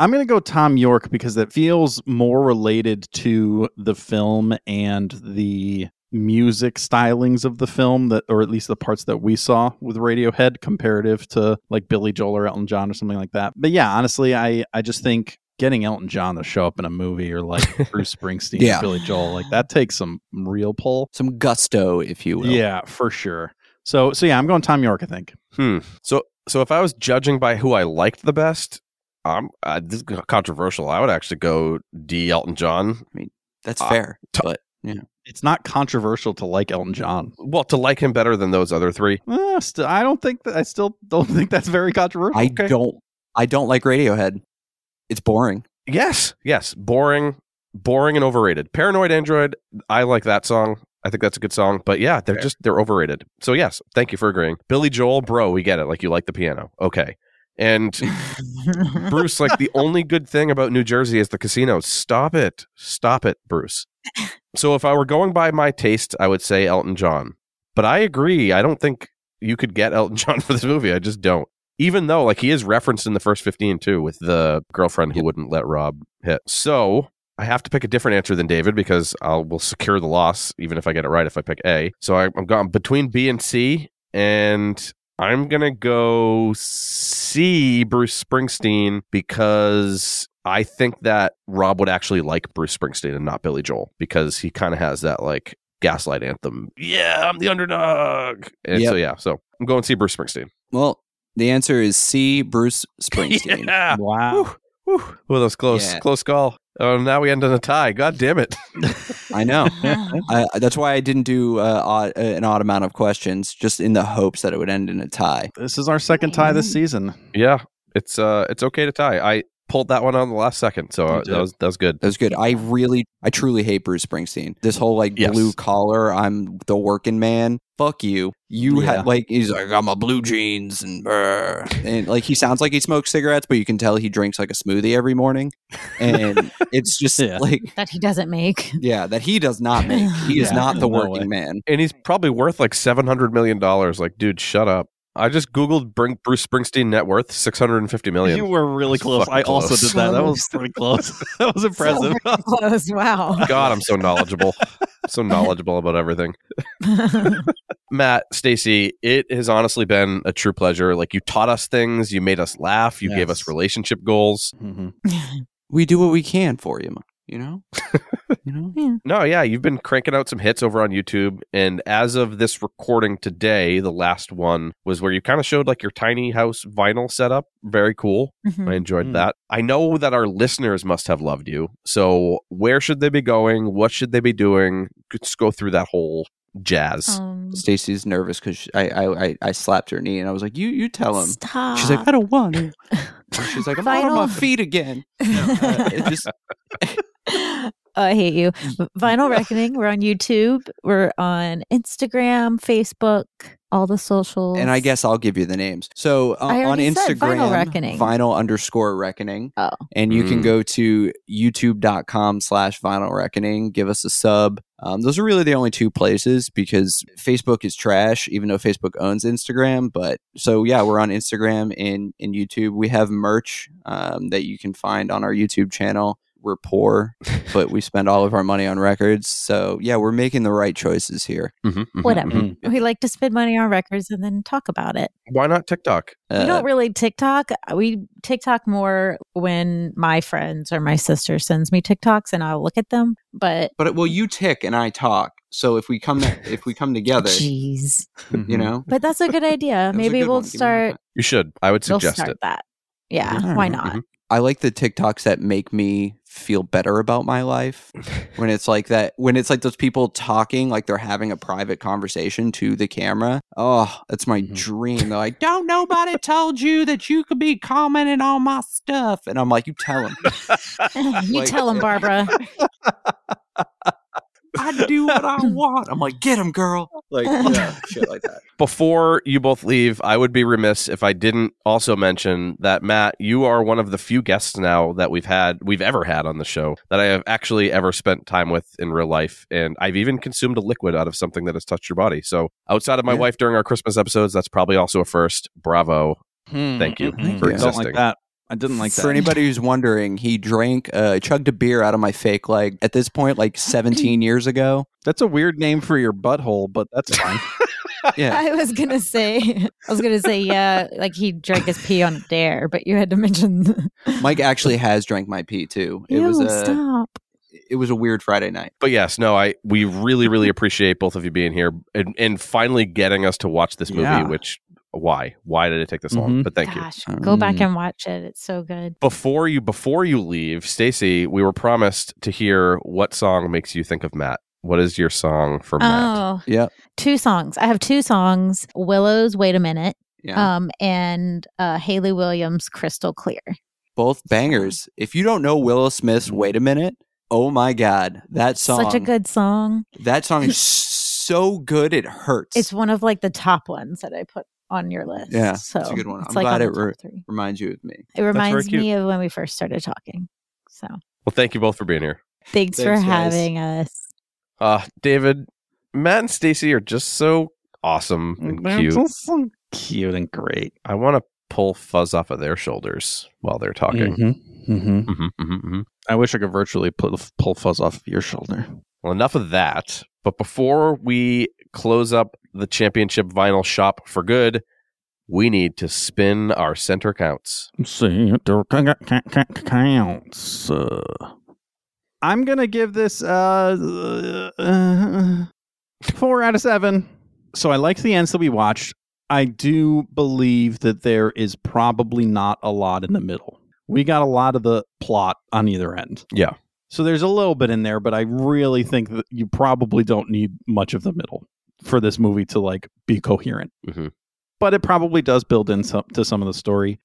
I'm going to go Thom Yorke because it feels more related to the film and the music stylings of the film that or at least the parts that we saw with Radiohead comparative to like Billy Joel or Elton John or something like that. But yeah, honestly, I I just think getting Elton John to show up in a movie or like Bruce Springsteen Yeah. or Billy Joel like that takes some real pull. Some gusto, if you will. Yeah, for sure. So so yeah, I'm going Thom Yorke, I think. Hmm. So so if I was judging by who I liked the best, um, uh, this is controversial. I would actually go D. Elton John. I mean, that's Uh, fair. to- but It's not controversial to like Elton John. Well, to like him better than those other three. Uh, st- I don't think that I still don't think that's very controversial. I okay. don't. I don't like Radiohead. It's boring. Yes, yes. Boring, boring and overrated. Paranoid Android. I like that song. I think that's a good song. But yeah, they're just they're overrated. So yes, thank you for agreeing. Billy Joel, bro, we get it. Like you like the piano. Okay. And Bruce, like the only good thing about New Jersey is the casino. Stop it. Stop it, Bruce. So if I were going by my taste, I would say Elton John. But I agree. I don't think you could get Elton John for this movie. I just don't. Even though like he is referenced in the first 15 too with the girlfriend who wouldn't let Rob hit. So I have to pick a different answer than David because I'll will secure the loss even if I get it right if I pick A. So I, I'm gone between B and C and I'm gonna go see Bruce Springsteen because I think that Rob would actually like Bruce Springsteen and not Billy Joel because he kind of has that like gaslight anthem. Yeah, I'm the underdog. And so yeah, so I'm going to see Bruce Springsteen. Well, the answer is C. Bruce Springsteen. yeah. Wow. Whew. Well, that was close. Yeah. Close call. Oh, now we end in a tie. God damn it. I know. I, that's why I didn't do uh, odd, uh, an odd amount of questions, just in the hopes that it would end in a tie. This is our second tie this season. yeah, it's uh, it's okay to tie. I pulled that one on the last second, so uh, that was that was good. That was good. I really, I truly hate Bruce Springsteen. This whole like Yes. blue collar, I'm the working man. Fuck you. You Yeah. had like he's like I'm a blue jeans and brr. and like he sounds like he smokes cigarettes, but you can tell he drinks like a smoothie every morning, and it's just Yeah. like that he doesn't make. yeah that he does not make. He is not the No working way. man. and he's probably worth like seven hundred million dollars. Like, dude, shut up. I just googled bring Bruce Springsteen net worth six hundred and fifty million. You were really It's close. I fucking also did that. That was pretty close. that was impressive. Close. Wow. God, I'm so knowledgeable, so knowledgeable about everything. Matt, Stacy, it has honestly been a true pleasure. Like you taught us things, you made us laugh, you gave us relationship goals. Mhm. We do what we can for you, you know. you know. No, yeah, you've been cranking out some hits over on YouTube, and as of this recording today, the last one was where you kind of showed like your tiny house vinyl setup. Very cool. Mhm. I enjoyed Mm. that. I know that our listeners must have loved you. So, where should they be going? What should they be doing? Let's go through that whole jazz. Um, Stacy's nervous because I, I I I slapped her knee and I was like, "You you tell him." Stop. She's like, "I don't want to." And she's like, "I'm not on my feet again." Uh, it just I hate you. Vinyl Reckoning. We're on YouTube. We're on Instagram, Facebook, all the socials. and I guess I'll give you the names. So uh, on already said Instagram, Vinyl Reckoning. vinyl underscore reckoning, Oh. and you can Mm. go to youtube.com slash vinyl reckoning. Give us a sub. Um, those are really the only two places because Facebook is trash, even though Facebook owns Instagram. But so yeah, we're on Instagram and and YouTube. We have merch um, that you can find on our YouTube channel. We're poor, but we spend all of our money on records. So yeah, we're making the right choices here. Mhm, mhm, Whatever. mhm. We like to spend money on records and then talk about it. Why not TikTok? we Uh, don't really TikTok. We TikTok more when my friends or my sister sends me TikToks and I'll look at them. But But well, you tick and I talk. So if we come if we come together, jeez, Mm-hmm. you know, but that's a good idea. That a Maybe good we'll one. Give me a high start. You should. I would We'll suggest start it. that. Yeah, Yeah. why Mhm, not? I like the TikToks that make me feel better about my life. when it's like that, when it's like those people talking like they're having a private conversation to the camera. Oh, that's my Mhm. dream. They're like, "Don't nobody told you that you could be commenting on my stuff," and I'm like, "You tell them. you Like- tell them, Barbara. I do what I want." I'm like, "Get him, girl!" Like, yeah, shit like that. Before you both leave, I would be remiss if I didn't also mention that Matt, you are one of the few guests now that we've had, we've ever had on the show that I have actually ever spent time with in real life, and I've even consumed a liquid out of something that has touched your body. So, outside of my Yeah. wife during our Christmas episodes, that's probably also a first. Bravo! Thank you Mhm. for I don't existing. like that. I didn't like that. For anybody who's wondering, he drank, uh, chugged a beer out of my fake leg at this point, like 17 years ago. That's a weird name for your butthole, but that's fine. Yeah. I was gonna say, I was gonna say, yeah, like he drank his pee on a dare, but you had to mention. Mike actually has drank my pee too. It Ew, was a stop. it was a weird Friday night. But yes, no, I we really, really appreciate both of you being here and, and finally getting us to watch this movie. Yeah. Which why? Why did it take this long? Mhm. But thank you. Gosh, go back Mm. and watch it. It's so good. before you before you leave, Stacy, we were promised to hear what song makes you think of Matt. What is your song for Matt? Oh, Yep. two songs. I have two songs: Willow's "Wait a Minute" Yeah. um, and uh, Hayley Williams' "Crystal Clear." Both bangers. If you don't know Willow Smith's Wait a Minute, oh my god, that song Such a good song. that song is so good it hurts. It's one of like the top ones that I put on your list. Yeah, so it's a good one. I'm like glad on it re- reminds you of me. It reminds me of when we first started talking. So Well, thank you both for being here. thanks, for guys. having us. Uh David, Matt and Stacy are just so awesome and They're cute. so- so cute and great. I want to pull fuzz off of their shoulders while they're talking. Mm-hmm. Mm-hmm. Mhm, mhm, mhm. I wish I could virtually pull, pull fuzz off of your shoulder. Well, enough of that. But before we close up the championship vinyl shop for good, we need to spin our center counts. Center counts. Uh, I'm gonna give this uh, uh, four out of seven. So I like the ends that we watched. I do believe that there is probably not a lot in the middle. We got a lot of the plot on either end. Yeah. So there's a little bit in there, but I really think that you probably don't need much of the middle for this movie to like be coherent. Mhm. But it probably does build in some to some of the story.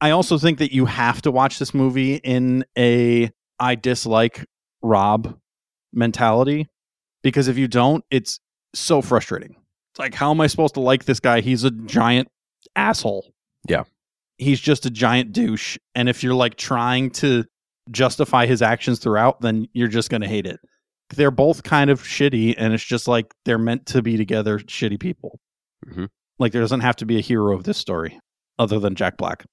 I also think that you have to watch this movie in a I dislike Rob mentality because if you don't, it's so frustrating. It's like how am I supposed to like this guy? He's a giant asshole. Yeah. He's just a giant douche and if you're like trying to justify his actions throughout, then you're just going to hate it. They're both kind of shitty, and it's just like they're meant to be together, shitty people. Mhm. Like there doesn't have to be a hero of this story other than Jack Black.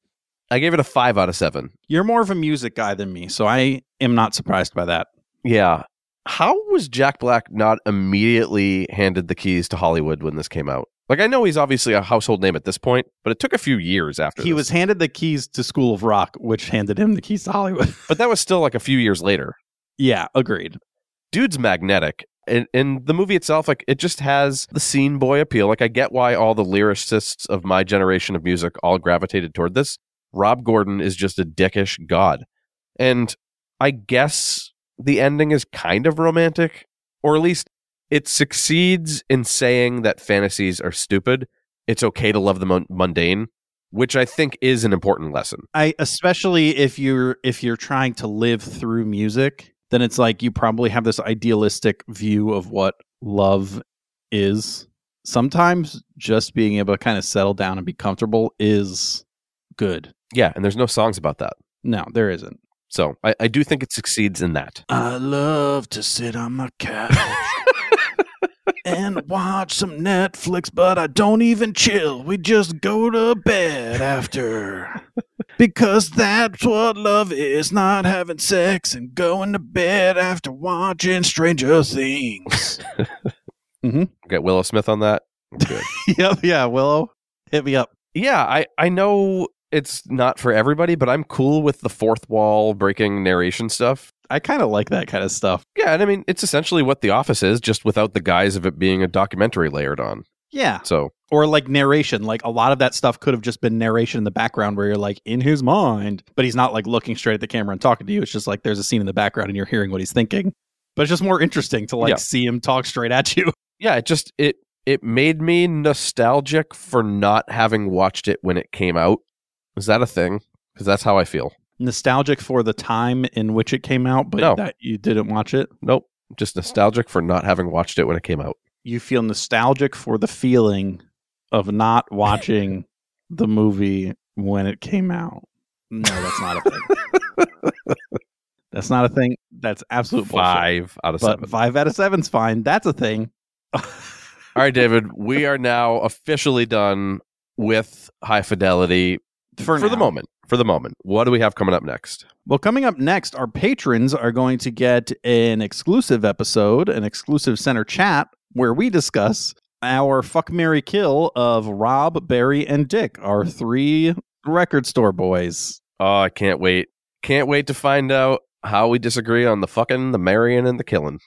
I gave it a five out of seven. You're more of a music guy than me, so I am not surprised by that. Yeah. How was Jack Black not immediately handed the keys to Hollywood when this came out? Like, I know he's obviously a household name at this point, but it took a few years after He this. was handed the keys to School of Rock, which handed him the keys to Hollywood. but that was still like a few years later. yeah, agreed. Dude's magnetic. And, the movie itself, like it just has the scene boy appeal. Like I get why all the lyricists of my generation of music all gravitated toward this. Rob Gordon is just a dickish god. And I guess the ending is kind of romantic, or at least it succeeds in saying that fantasies are stupid. It's okay to love the mun- mundane, which I think is an important lesson. I especially if you're if you're trying to live through music, then it's like you probably have this idealistic view of what love is. Sometimes just being able to kind of settle down and be comfortable is good. Yeah, and there's no songs about that. No, there isn't. So I, I do think it succeeds in that. I love to sit on my couch and watch some Netflix, but I don't even chill. We just go to bed after. Because that's what love is not having sex and going to bed after watching Stranger Things. mm-hmm. Get Willow Smith on that. Good. yep, yeah, Willow, hit me up. yeah, I, I know it's not for everybody, but I'm cool with the fourth wall breaking narration stuff. I kind of like that kind of stuff. Yeah, and I mean, it's essentially what The Office is, just without the guise of it being a documentary layered on. Yeah. So, or like narration like a lot of that stuff could have just been narration in the background where you're like in his mind but he's not like looking straight at the camera and talking to you it's just like there's a scene in the background and you're hearing what he's thinking but it's just more interesting to like Yeah. see him talk straight at you yeah, it just it it made me nostalgic for not having watched it when it came out. Is that a thing? Because that's how I feel. nostalgic for the time in which it came out but No. that you didn't watch it Nope. Just nostalgic for not having watched it when it came out. you feel nostalgic for the feeling of not watching the movie when it came out no that's not a thing that's not a thing that's absolute bullshit. Five out of but seven. five out of seven's fine. That's a thing. All right, David, we are now officially done with high fidelity for, for the moment. For the moment. What do we have coming up next? Well, coming up next, our patrons are going to get an exclusive episode, an exclusive center chat where we discuss our fuck Mary kill of Rob, Barry, and Dick, our three record store boys. Oh, I can't wait. Can't wait to find out how we disagree on the fucking, the marrying, and the killing.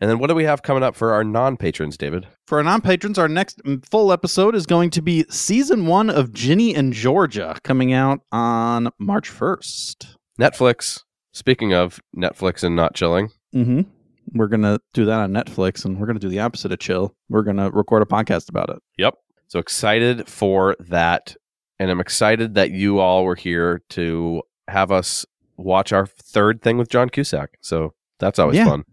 And then what do we have coming up for our non patrons, David? For our non patrons, our next full episode is going to be season one of Ginny and Georgia, coming out on March 1st. Netflix. Speaking of Netflix and not chilling, Mm-hmm. We're gonna do that on Netflix, and we're gonna do the opposite of chill. We're gonna record a podcast about it. Yep. So excited for that. And I'm excited that you all were here to have us watch our third thing with John Cusack. So that's always Yeah. fun.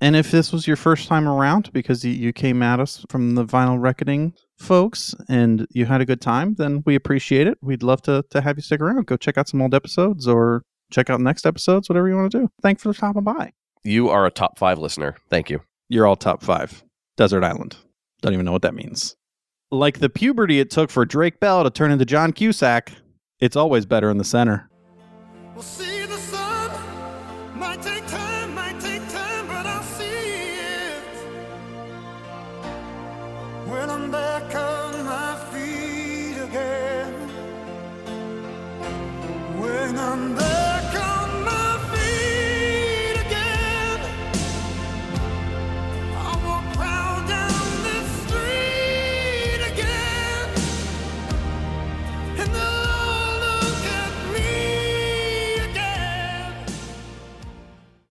And if this was your first time around because you, you came at us from the vinyl reckoning folks and you had a good time, then we appreciate it. We'd love to to have you stick around. Go check out some old episodes or check out next episodes, whatever you want to do. Thanks for stopping by. You are a top five listener. Thank you. You're all top five. Desert Island. Don't even know what that means. Like the puberty it took for Drake Bell to turn into John Cusack, it's always better in the center. We'll